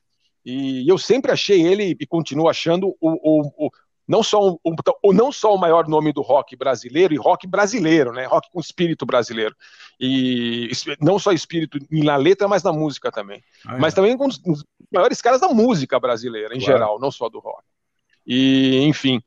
E eu sempre achei ele e continuo achando o, o, o- não, só o, o- não só o maior nome do rock brasileiro, e rock brasileiro, né? Rock com espírito brasileiro. E não só espírito na letra, mas na música também. Ah, é. Mas também com os, os maiores caras da música brasileira, em Claro. geral, não só do rock. E, enfim.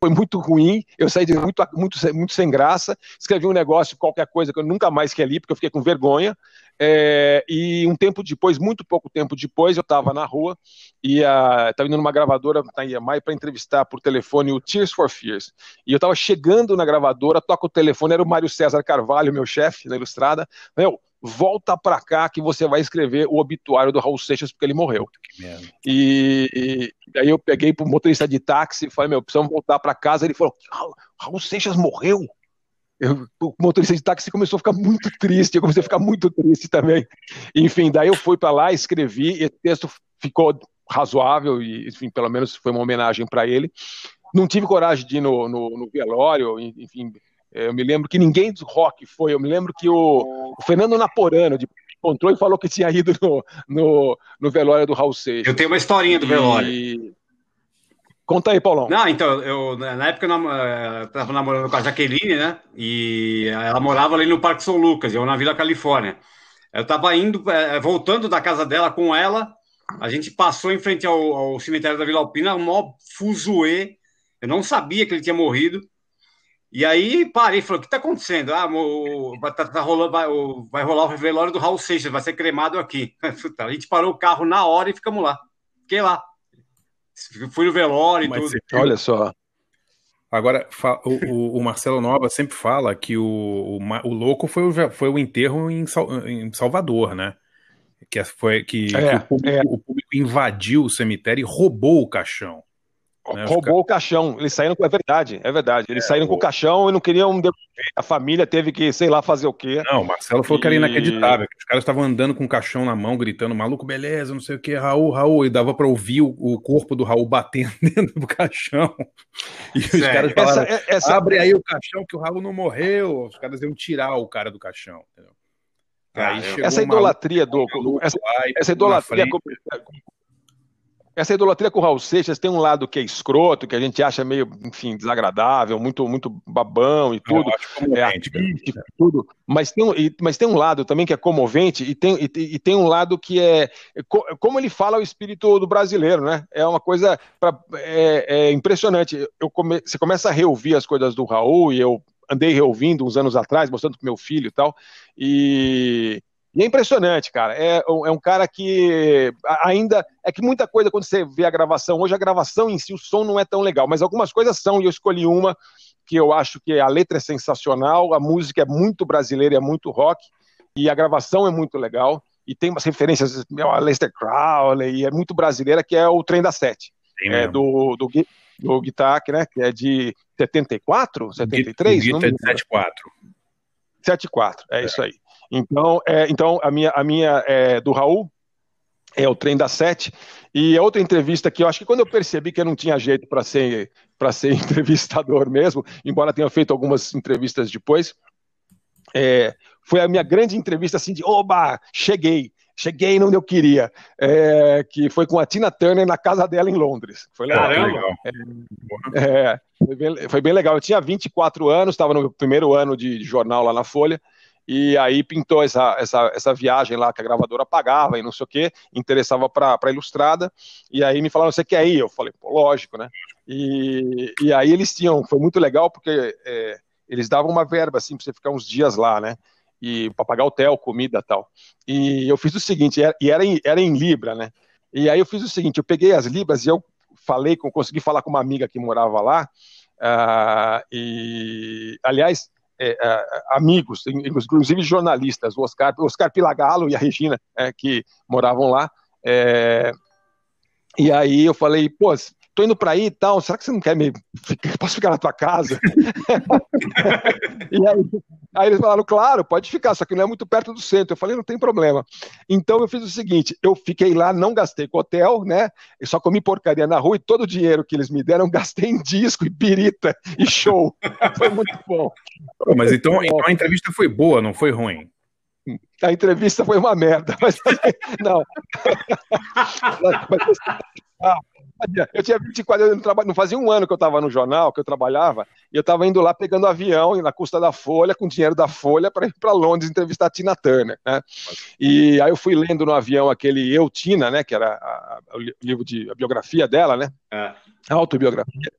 Foi muito ruim, eu saí muito, muito, muito sem graça, escrevi um negócio, qualquer coisa que eu nunca mais queria porque eu fiquei com vergonha. É, e um tempo depois, muito pouco tempo depois, eu estava na rua e estava indo numa gravadora na IEMAI para entrevistar por telefone o Tears for Fears. E eu estava chegando na gravadora, toca o telefone, era o Mário César Carvalho, meu chefe da Ilustrada. Meu, volta para cá que você vai escrever o obituário do Raul Seixas porque ele morreu. E, e aí eu peguei pro motorista de táxi e falei, meu, precisamos voltar para casa. Ele falou, Raul, Raul Seixas morreu? Eu- o motorista de táxi começou a ficar muito triste, eu comecei a ficar muito triste também. Enfim, daí eu fui para lá, escrevi, e o texto ficou razoável, e enfim, pelo menos foi uma homenagem para ele. Não tive coragem de ir no, no, no velório, enfim, Eu me lembro que ninguém do rock foi. Eu me lembro que o, o Fernando Naporano de, encontrou e falou que tinha ido no, no, no velório do Raul Seixas. Eu tenho uma historinha do velório. E... Conta aí, Paulão. Não, então, eu, na época eu estava namorando com a Jaqueline, né? E ela morava ali no Parque São Lucas, eu na Vila Califórnia. Eu estava indo, é, voltando da casa dela com ela, a gente passou em frente ao, ao cemitério da Vila Alpina, um maior fuzuê. Eu não sabia que ele tinha morrido. E aí parei e falei: o que está acontecendo? Ah, o, tá, tá rolando, vai, o, vai, rolar o velório do Raul Seixas, vai ser cremado aqui. [LAUGHS] A gente parou o carro na hora e ficamos lá. Fiquei lá. Fui no velório Mas e tudo. Olha só. Agora, o, o, Marcelo Nova sempre fala que o, o, o louco foi o, foi o enterro em, em Salvador, né? Que, foi, que, é, que o, público, é. o, público, invadiu o cemitério e roubou o caixão. Né? Roubou o caixão. Eles saíram com. É verdade, é verdade. Eles é, saíram com o caixão e não queriam. A família teve que, sei lá, fazer o quê. Não, o Marcelo falou e... que era inacreditável. Que os caras estavam andando com o caixão na mão, gritando, maluco, beleza, não sei o que, Raul, Raul. E dava para ouvir o, o, corpo do Raul batendo [LAUGHS] dentro do caixão. E os caras falaram: essa, é, essa... abre aí o caixão que o Raul não morreu. Os caras iam tirar o cara do caixão. Entendeu? Ah, essa idolatria do. Essa, essa idolatria essa idolatria com o Raul Seixas tem um lado que é escroto, que a gente acha meio, enfim, desagradável, muito, muito babão e tudo, é artístico, tudo. Mas tem, um, mas tem um lado também que é comovente e tem, e, e, tem um lado que é como ele fala o espírito do brasileiro, né? É uma coisa pra, é, é impressionante. Eu come, você começa a reouvir as coisas do Raul e eu andei reouvindo uns anos atrás, mostrando pro meu filho e tal, e e é impressionante, cara. É, é, um cara que ainda. É que muita coisa, quando você vê a gravação, hoje a gravação em si, o som não é tão legal, mas algumas coisas são, e eu escolhi uma que eu acho que a letra é sensacional, a música é muito brasileira, é muito rock, e a gravação é muito legal, e tem umas referências a Lester Crowley, e é muito brasileira, que é o Trem da Sete. é, do, do, do Guitar, né, que é de 74, 73? Guitar de 74. 74, é, é isso aí. Então, é, então a minha, a minha é, do Raul é o trem da sete. E a outra entrevista que eu acho que quando eu percebi que eu não tinha jeito para ser para ser [LAUGHS] entrevistador mesmo, embora tenha feito algumas entrevistas depois, é, foi a minha grande entrevista assim de oba, cheguei, cheguei onde eu queria, é, que foi com a Tina Turner na casa dela em Londres. Foi legal. legal. É, é, foi, bem, foi, bem, legal. Eu tinha 24 anos, estava no primeiro ano de jornal lá na Folha, e aí pintou essa, essa, essa viagem lá que a gravadora pagava e não sei o que, interessava para a Ilustrada, e aí me falaram, você quer ir? Eu falei, pô, lógico, né? E, e aí eles tinham, foi muito legal, porque é, eles davam uma verba, assim, para você ficar uns dias lá, né? E para pagar hotel, comida tal. E eu fiz o seguinte, e era em, era em Libra, né? E aí eu fiz o seguinte, eu peguei as Libras e eu falei, consegui falar com uma amiga que morava lá, uh, e, aliás, é, é, amigos, inclusive jornalistas, o Oscar, o Oscar Pilagalo e a Regina, é, que moravam lá. É, e aí eu falei, pô, tô indo para aí e tal, será que você não quer me. Posso ficar na tua casa? [LAUGHS] e aí, aí, eles falaram, claro, pode ficar, só que não é muito perto do centro. Eu falei, não tem problema. Então eu fiz o seguinte: eu fiquei lá, não gastei com hotel, né? Eu só comi porcaria na rua e todo o dinheiro que eles me deram, gastei em disco e birita e show. [LAUGHS] foi muito bom. Mas então, então a entrevista foi boa, não foi ruim? A entrevista foi uma merda, [LAUGHS] mas não. mas, ah, eu tinha 24 anos, não fazia um ano que eu estava no jornal, que eu trabalhava, e eu estava indo lá pegando avião na custa da Folha, com dinheiro da Folha, para ir para Londres entrevistar a Tina Turner. Né? E aí eu fui lendo no avião aquele Eu Tina, né, que era a, a, o livro de a biografia dela, né? É. A autobiografia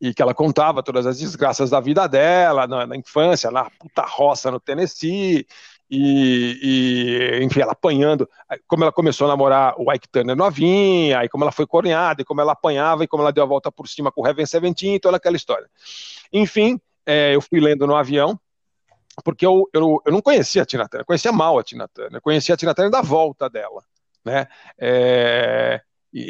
e que ela contava todas as desgraças da vida dela, na, na infância, na puta roça no Tennessee, e, e, enfim, ela apanhando, como ela começou a namorar o Ike Turner novinha, aí como ela foi corneada, e como ela apanhava, e como ela deu a volta por cima com o Heaven Seventeen, toda aquela história. Enfim, é, eu fui lendo no avião, porque eu, eu, eu não conhecia a Tina Turner, eu conhecia mal a Tina Turner, eu conhecia a Tina Turner da volta dela, né, é,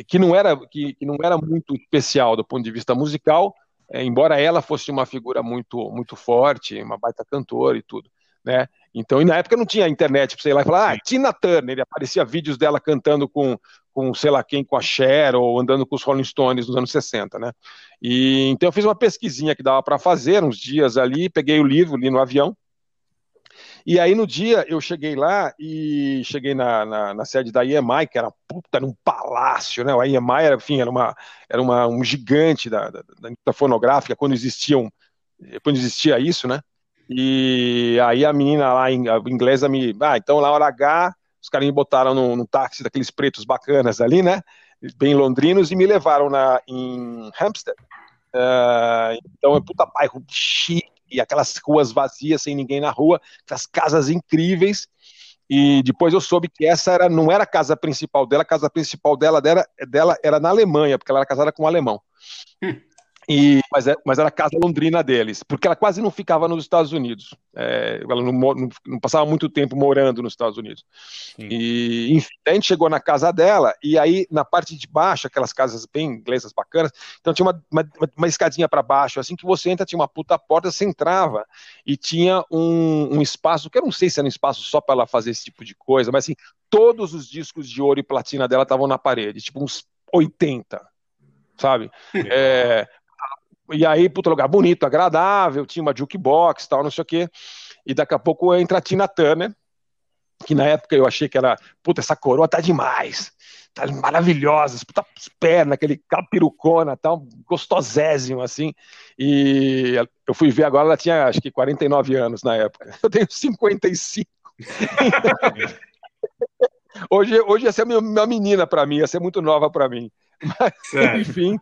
que, não era, que, que não era muito especial do ponto de vista musical, é, embora ela fosse uma figura muito, muito forte, uma baita cantora e tudo né? Então, e na época não tinha internet para você ir lá e falar, ah, Tina Turner, aparecia vídeos dela cantando com, com sei lá quem, com a Cher, ou andando com os Rolling Stones nos anos 60, né? E, então eu fiz uma pesquisinha que dava para fazer, uns dias ali, peguei o livro, li no avião, e aí no dia eu cheguei lá e cheguei na, na, na sede da IEMAI, que era puta num palácio, né? A IEMAI era, enfim, era, uma, era uma, um gigante da, da, da fonográfica quando existiam, quando existia isso, né? E aí a menina lá, a inglesa, me. Ah, então na hora H, os caras me botaram num, num táxi daqueles pretos bacanas ali, né? Bem londrinos, e me levaram na, em Hampstead. Uh, então é puta bairro chique, aquelas ruas vazias, sem ninguém na rua, aquelas casas incríveis. E depois eu soube que essa era, não era a casa principal dela, a casa principal dela, dela, dela era na Alemanha, porque ela era casada com um alemão. E, mas, é, mas era a casa londrina deles, porque ela quase não ficava nos Estados Unidos. É, ela não, não, não, passava muito tempo morando nos Estados Unidos. Sim. E, enfim, a gente chegou na casa dela, e aí na parte de baixo, aquelas casas bem inglesas bacanas, então tinha uma, uma, uma escadinha para baixo, assim que você entra, tinha uma puta porta, você entrava, e tinha um, um espaço, que eu não sei se era um espaço só para ela fazer esse tipo de coisa, mas assim, todos os discos de ouro e platina dela estavam na parede, tipo uns 80 sabe? É, [LAUGHS] e aí, puto lugar bonito, agradável, tinha uma jukebox tal, não sei o quê. E daqui a pouco entra a Tina Turner, que na época eu achei que era, puta, essa coroa tá demais, tá maravilhosa, puta perna, aquele capirucona, tal, gostosésimo, assim. E eu fui ver agora, ela tinha acho que 49 anos na época. [LAUGHS] Eu tenho 55. [LAUGHS] hoje, hoje ia ser uma menina para mim, ia ser muito nova para mim. Mas, enfim,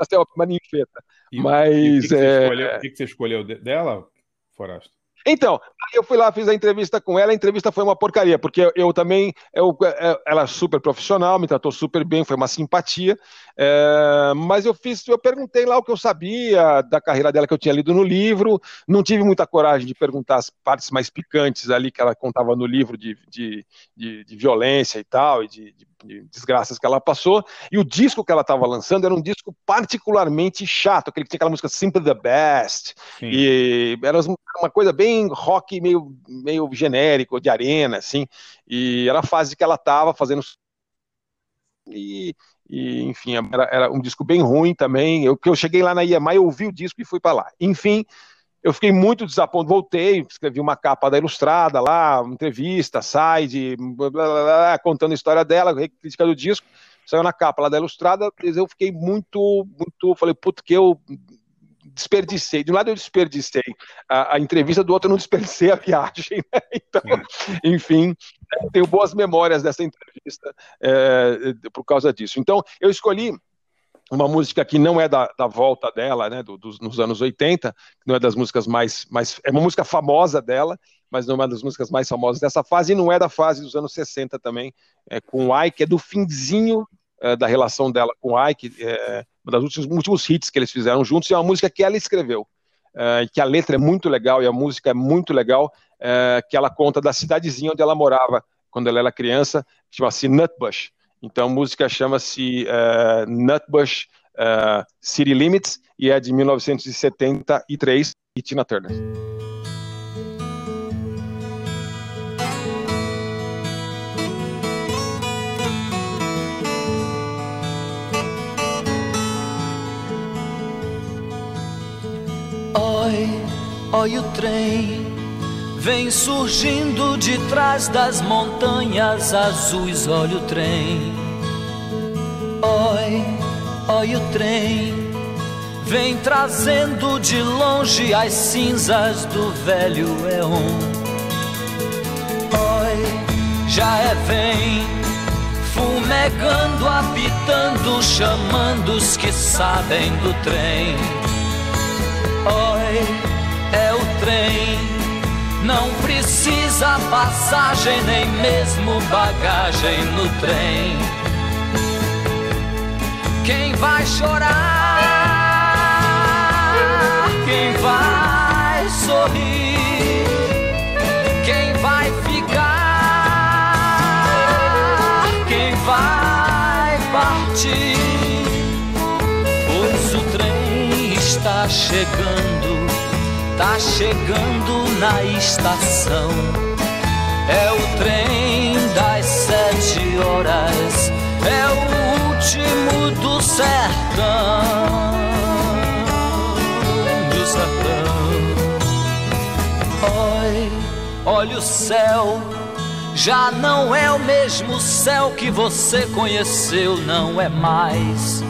essa [LAUGHS] é uma ninfeta. E, Mas. O, que, que, é... escolheu, o que, que você escolheu dela, Forasto? Então, eu fui lá, fiz a entrevista com ela, a entrevista foi uma porcaria, porque eu, eu também, eu, é, ela é super profissional, me tratou super bem, foi uma simpatia, é, mas eu fiz, eu perguntei lá o que eu sabia da carreira dela que eu tinha lido no livro, não tive muita coragem de perguntar as partes mais picantes ali que ela contava no livro de, de, de, de violência e tal, e de, de de desgraças que ela passou, e o disco que ela estava lançando era um disco particularmente chato, aquele que tinha aquela música Simple the Best, Sim. e era uma coisa bem rock, meio, meio genérico, de arena, assim, e era a fase que ela estava fazendo e, e enfim, era, era, um disco bem ruim também, eu, eu cheguei lá na IEMA, eu ouvi o disco e fui para lá, enfim, eu fiquei muito desapontado, voltei, escrevi uma capa da Ilustrada lá, uma entrevista, side, blá, blá, blá, contando a história dela, crítica do disco, saiu na capa lá da Ilustrada, eu fiquei muito, muito, falei, puto, que eu desperdicei, de um lado eu desperdicei a, a entrevista, do outro eu não desperdicei a viagem, [LAUGHS] né? então, enfim, tenho boas memórias dessa entrevista é, por causa disso. Então, eu escolhi uma música que não é da, da volta dela, né, do, dos, nos anos 80, não é das músicas mais, mais. É uma música famosa dela, mas não é uma das músicas mais famosas dessa fase, e não é da fase dos anos 60 também, é, com o Ike, é do finzinho é, da relação dela com o Ike, é, um dos últimos, últimos hits que eles fizeram juntos, e é uma música que ela escreveu. É, que a letra é muito legal e a música é muito legal, é, que ela conta da cidadezinha onde ela morava quando ela era criança, chama-se Nutbush. Então a música chama-se uh, Nutbush uh, City Limits e é de 1973 e Tina Turner. Oi, oi o trem Vem surgindo de trás das montanhas azuis, olha o trem. Oi, olha o trem. Vem trazendo de longe as cinzas do velho Eon. Oi, já é vem, fumegando, apitando, chamando os que sabem do trem. Oi, é o trem não precisa passagem, nem mesmo bagagem no trem. Quem vai chorar? Quem vai sorrir? Quem vai ficar? Quem vai partir? Pois o trem está chegando tá chegando na estação. É o trem das sete horas é o último do sertão. Do sertão. Oi, olha o céu. Já não é o mesmo céu que você conheceu, não é mais.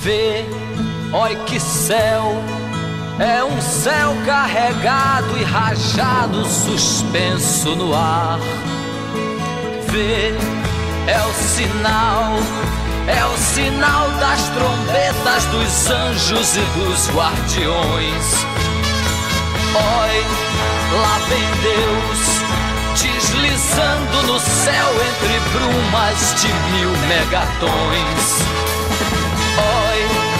Vê, oi que céu. É um céu carregado e rajado, suspenso no ar. Vê, é o sinal, é o sinal das trombetas dos anjos e dos guardiões. Oi, lá vem Deus, deslizando no céu entre brumas de mil megatons. Oi,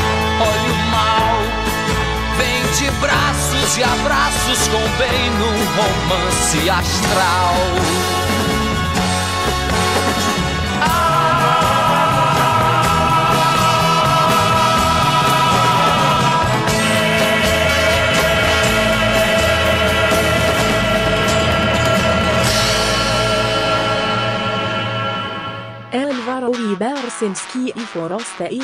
braços e abraços com bem num romance astral. Elvaro Ibersinski i Foroste i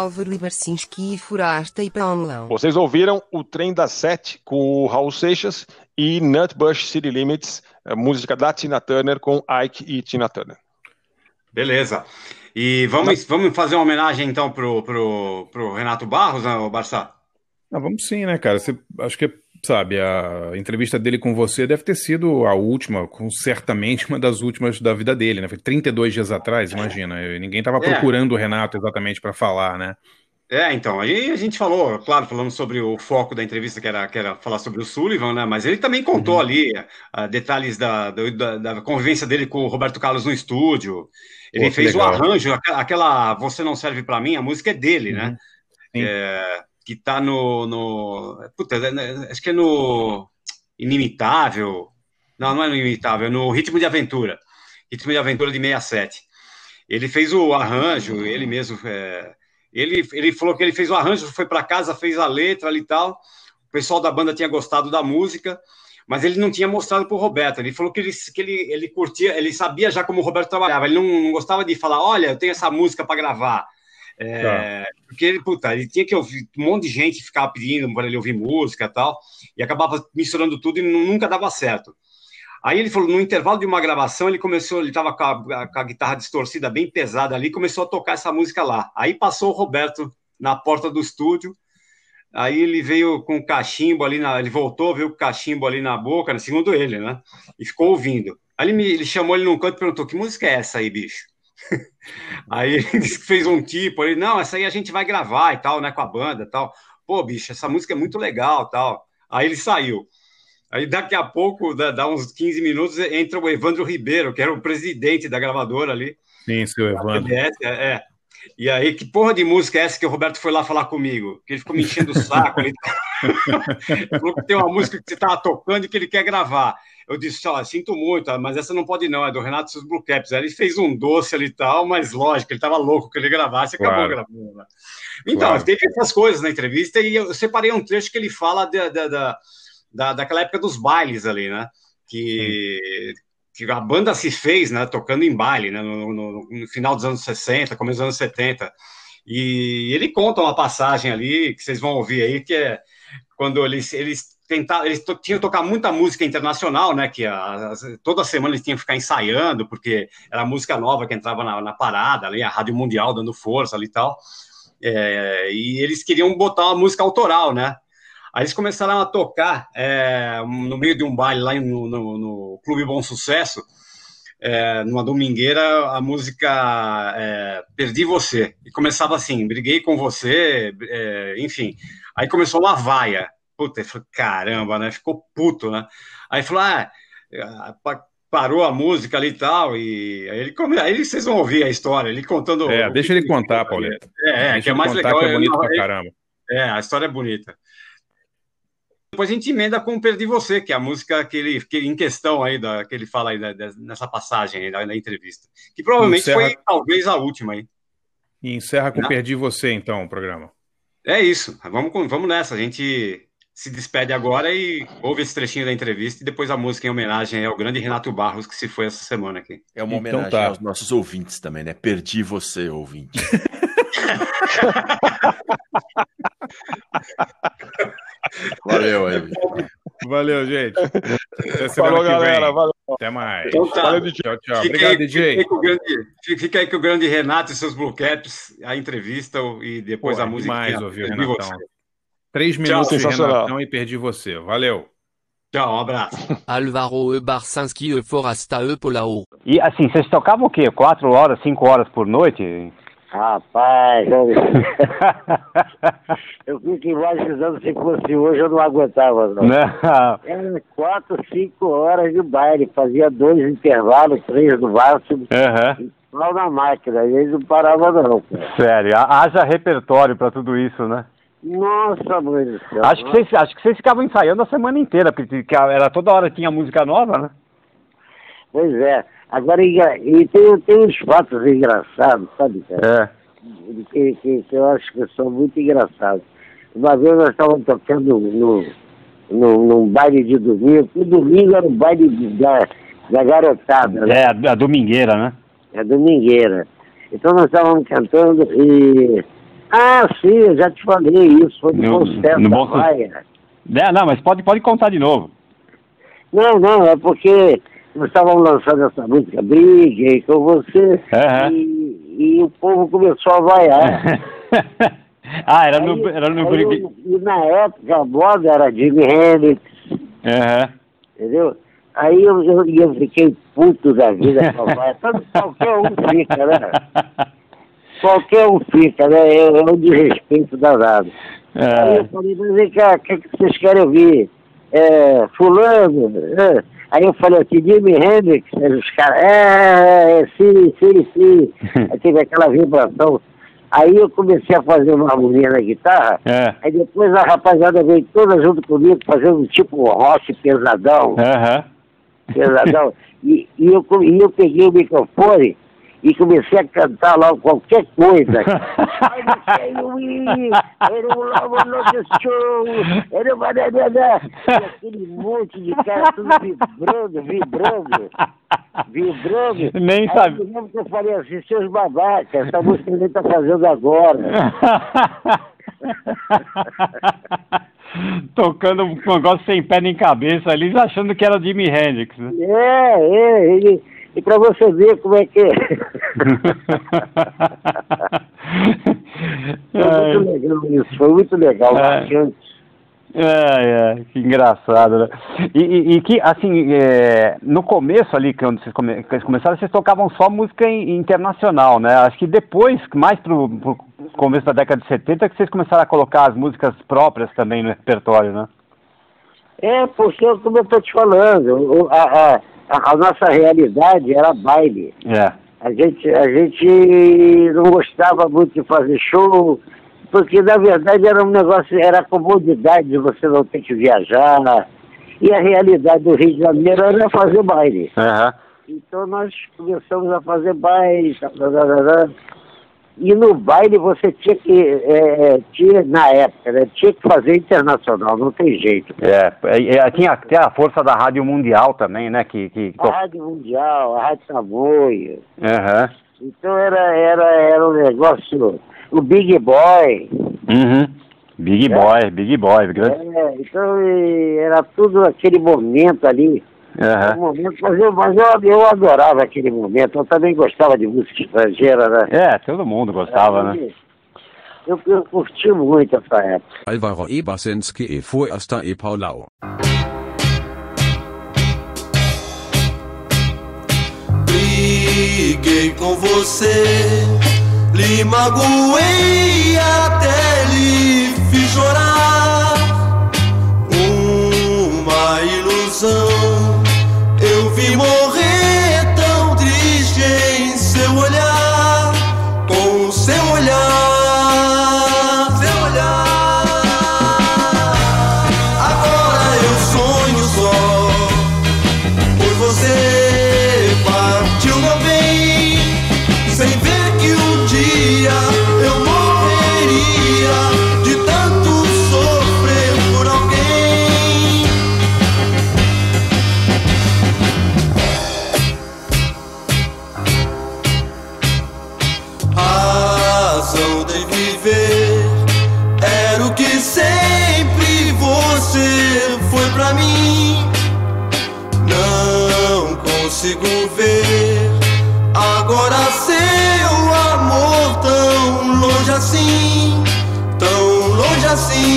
Álvaro Ibarcinski e Furasta e Paulão. Vocês ouviram o Trem das Sete com o Raul Seixas e Nutbush City Limits, a música da Tina Turner com Ike e Tina Turner. Beleza. E vamos, vamos fazer uma homenagem então pro, pro, pro Renato Barros, né, o Barça? Ah, vamos sim, né, cara? Você, acho que, sabe, a entrevista dele com você deve ter sido a última, com certamente uma das últimas da vida dele, né? Foi 32 dias atrás, imagina. Eu- Ninguém estava É. procurando o Renato exatamente para falar, né? É, então, aí a gente falou, claro, falando sobre o foco da entrevista, que era, que era falar sobre o Sullivan, né? Mas ele também contou Uhum. ali ah, detalhes da, da, da convivência dele com o Roberto Carlos no estúdio. Ele Pô, fez o legal. arranjo, aquela, Você Não Serve Pra Mim, a música é dele, né? Sim. É, que tá no, no. Puta, é, né, acho que é no Inimitável. Não, não é no Inimitável, é no Ritmo de Aventura. Ritmo de Aventura de 67. Ele fez o arranjo, ele mesmo. é, ele, ele falou que ele fez o arranjo, foi para casa, fez a letra ali e tal. O pessoal da banda tinha gostado da música, mas ele não tinha mostrado para o Roberto. Ele falou que ele, que ele, ele curtia, ele sabia já como o Roberto trabalhava. Ele não, não gostava de falar: olha, eu tenho essa música para gravar. É, Porque ele, puta, ele tinha que ouvir, um monte de gente ficava pedindo para ele ouvir música e tal, e acabava misturando tudo e nu- nunca dava certo. Aí ele falou, no intervalo de uma gravação, ele começou, ele estava com, a- com a guitarra distorcida bem pesada ali, começou a tocar essa música lá. Aí passou o Roberto na porta do estúdio, aí ele veio com o cachimbo ali, na, ele voltou, veio com o cachimbo ali na boca, segundo ele, né? E ficou ouvindo. Aí ele, me, ele chamou ele num canto e perguntou, que música é essa aí, bicho? Aí ele disse que fez um tipo, ele, não, essa aí a gente vai gravar e tal, né, com a banda e tal. Pô, bicho, essa música é muito legal tal. Aí ele saiu. Aí daqui a pouco, dá, dá uns 15 minutos, entra o Evandro Ribeiro, que era o presidente da gravadora ali. Sim, seu Evandro. TBS, é, é. E aí, que porra de música é essa que o Roberto foi lá falar comigo? Que ele ficou me enchendo o saco. Ele que tem uma música que você estava tocando e que ele quer gravar. Eu disse, ó, sinto muito, mas essa não pode não, é do Renato seus Blue Caps. Aí ele fez um doce ali e tal, mas lógico, ele estava louco que ele gravasse e acabou Claro. gravando. né? Então, Claro. teve essas coisas na entrevista e eu separei um trecho que ele fala da, da, da, da- daquela época dos bailes ali, né? Que, que a banda se fez, né? Tocando em baile, né? No, no- no final dos anos 60, começo dos anos 70. E ele conta uma passagem ali que vocês vão ouvir aí, que é quando eles, eles tentaram, eles tinham que tocar muita música internacional, né? Que a- toda semana eles tinham que ficar ensaiando, porque era música nova que entrava na, na parada, ali, a Rádio Mundial dando força ali e tal. É, e eles queriam botar uma música autoral, né? Aí eles começaram a tocar é, no meio de um baile lá no, no- no Clube Bom Sucesso, é, numa domingueira, a música é, Perdi Você. E começava assim, briguei com você, é, enfim. Aí começou uma vaia. Puta, falei, caramba, né? Ficou puto, né? Aí falou, ah, pa- parou a música ali e tal, e aí, ele aí vocês vão ouvir a história, ele contando... É, deixa que ele contar, Paulinho. É, é, que é mais contar legal. que é bonito Eu- pra eu- caramba. É, a história é bonita. Depois a gente emenda com Perdi Você, que é a música que ele, que, em questão aí, da, que ele fala aí da- da- nessa passagem aí da, da entrevista. Que provavelmente Encerra- foi talvez a última aí. E encerra com Não. Perdi Você, então, o programa. É isso, vamos, vamos nessa. A gente se despede agora e ouve esse trechinho da entrevista e depois a música em homenagem ao grande Renato Barros, que se foi essa semana aqui. É uma Então homenagem tá. aos nossos ouvintes também, né? Perdi você, ouvinte. [LAUGHS] Valeu aí. Valeu, gente. Até Falou, galera. Valeu. Até mais. Então tá. Valeu, DJ. Tchau, tchau. Fica Obrigado, aí, DJ. Fica aí, com o grande, fica aí com o grande Renato e seus Blue Caps, a entrevista e depois Pô, a música. demais ouvir o Perdi Renatão. Você. Três minutos de sensacional. Renatão e Perdi Você. Valeu. Tchau, um abraço. [LAUGHS] Alvaro e Barcinski e Forasta e Polao. E assim, vocês tocavam o quê? Quatro horas, cinco horas por noite? Rapaz, [LAUGHS] eu, fico imaginando se fosse hoje eu não aguentava, não. Não. Era quatro, cinco horas de baile, fazia dois intervalos, três no máximo, Aham. mal na máquina, e eles não paravam não, cara. Sério, ha- haja repertório pra tudo isso, né? Nossa, mãe do céu. Acho que, vocês, acho que vocês ficavam ensaiando a semana inteira, porque que era toda hora tinha música nova, né? Pois é. Agora, e tem, tem uns fatos engraçados, sabe, cara? É. Que, que, que eu acho que são muito engraçados. Uma vez nós estávamos tocando no, no, num baile de domingo, e domingo era o baile da, da garotada, né? É, a, a domingueira, né? É domingueira. Então nós estávamos cantando e. Ah, sim, eu já te falei isso, foi no, Sucesso no da Bom Vaia. É, não, mas pode, pode contar de novo. Não, não, é porque nós estávamos lançando essa música Brigue com você Aham. e, e o povo começou a vaiar. [LAUGHS] ah, era no, era no Aí brigue- eu- e na época a moda era Jimi Hendrix, Aham. entendeu? Aí eu, eu, eu fiquei puto da vida com a vaia. Tanto qualquer um fica, né? [LAUGHS] Qualquer um fica, né? É, é um desrespeito danado. Aí eu falei, mas vem cá, o que, que vocês querem ouvir? É, fulano? é. Aí eu falei assim, Jimi Hendrix, os caras, é, é, sim, sim, sim. [LAUGHS] Aí teve aquela vibração. Aí eu comecei a fazer uma harmonia na guitarra, É. aí depois a rapaziada veio toda junto comigo, fazendo tipo rock pesadão, Aham. pesadão. [LAUGHS] E, e, eu, e eu peguei o microfone e comecei a cantar lá qualquer coisa. E aquele monte de cara tudo vibrando, vibrando, vibrando. Nem sabe. eu que eu falei assim, seus babacas, essa música ele tá fazendo agora. [LAUGHS] Tocando um negócio sem pé nem cabeça ali, achando que era Jimi Hendrix. né? É, é, ele, e pra você ver como é que é. [LAUGHS] Foi muito legal isso, foi muito legal, É. marcante. É, é, que engraçado, né? E, e- e que, assim, é, no começo ali, quando vocês, come, vocês começaram, vocês tocavam só música in- internacional, né? Acho que depois, mais pro, pro começo da década de 70, que vocês começaram a colocar as músicas próprias também no repertório, né? É, porque, como eu estou te falando, a, a, a- a nossa realidade era baile. É. A gente, a gente não gostava muito de fazer show, porque na verdade era um negócio, era a comodidade de você não ter que viajar. E a realidade do Rio de Janeiro era fazer baile. Aham. Então nós começamos a fazer baile, tá, tá, tá, tá, tá. E no baile você tinha que, é, é, tinha, na época, né, tinha que fazer internacional, não tem jeito. É, é, é, tinha até a força da Rádio Mundial também, né? Que, que, A Rádio Mundial, a Rádio Tamoio. Aham. Então era, era, era um negócio, o Big Boy. Uhum. Big É. Boy, Big Boy. grande- É, então e era tudo aquele momento ali. Um momento, mas eu, mas eu, eu adorava aquele momento. Eu também gostava de música estrangeira, né? É, todo mundo gostava, né? Eu, eu curti muito essa época. Alvaro Ebersenske e Forster e Paulau. Briguei com você, lhe magoei até lhe fiz chorar. Uma ilusão, eu vi tão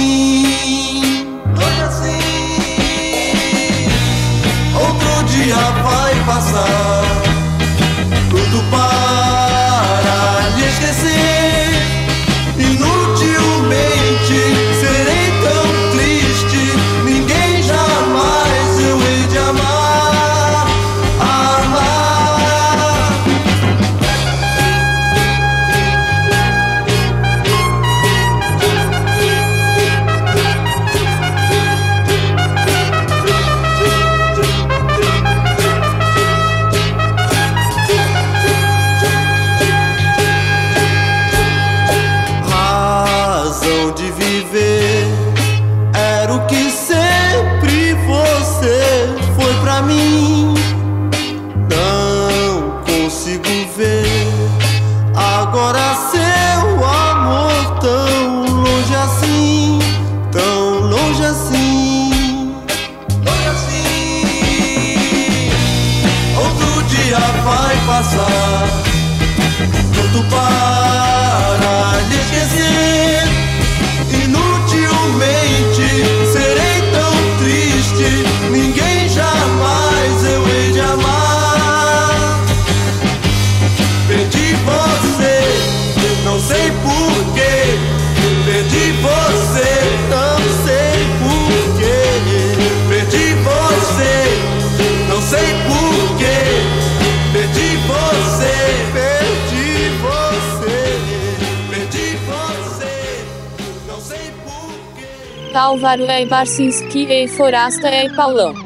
Álvaro e Barcinski e Forasta e Paulão.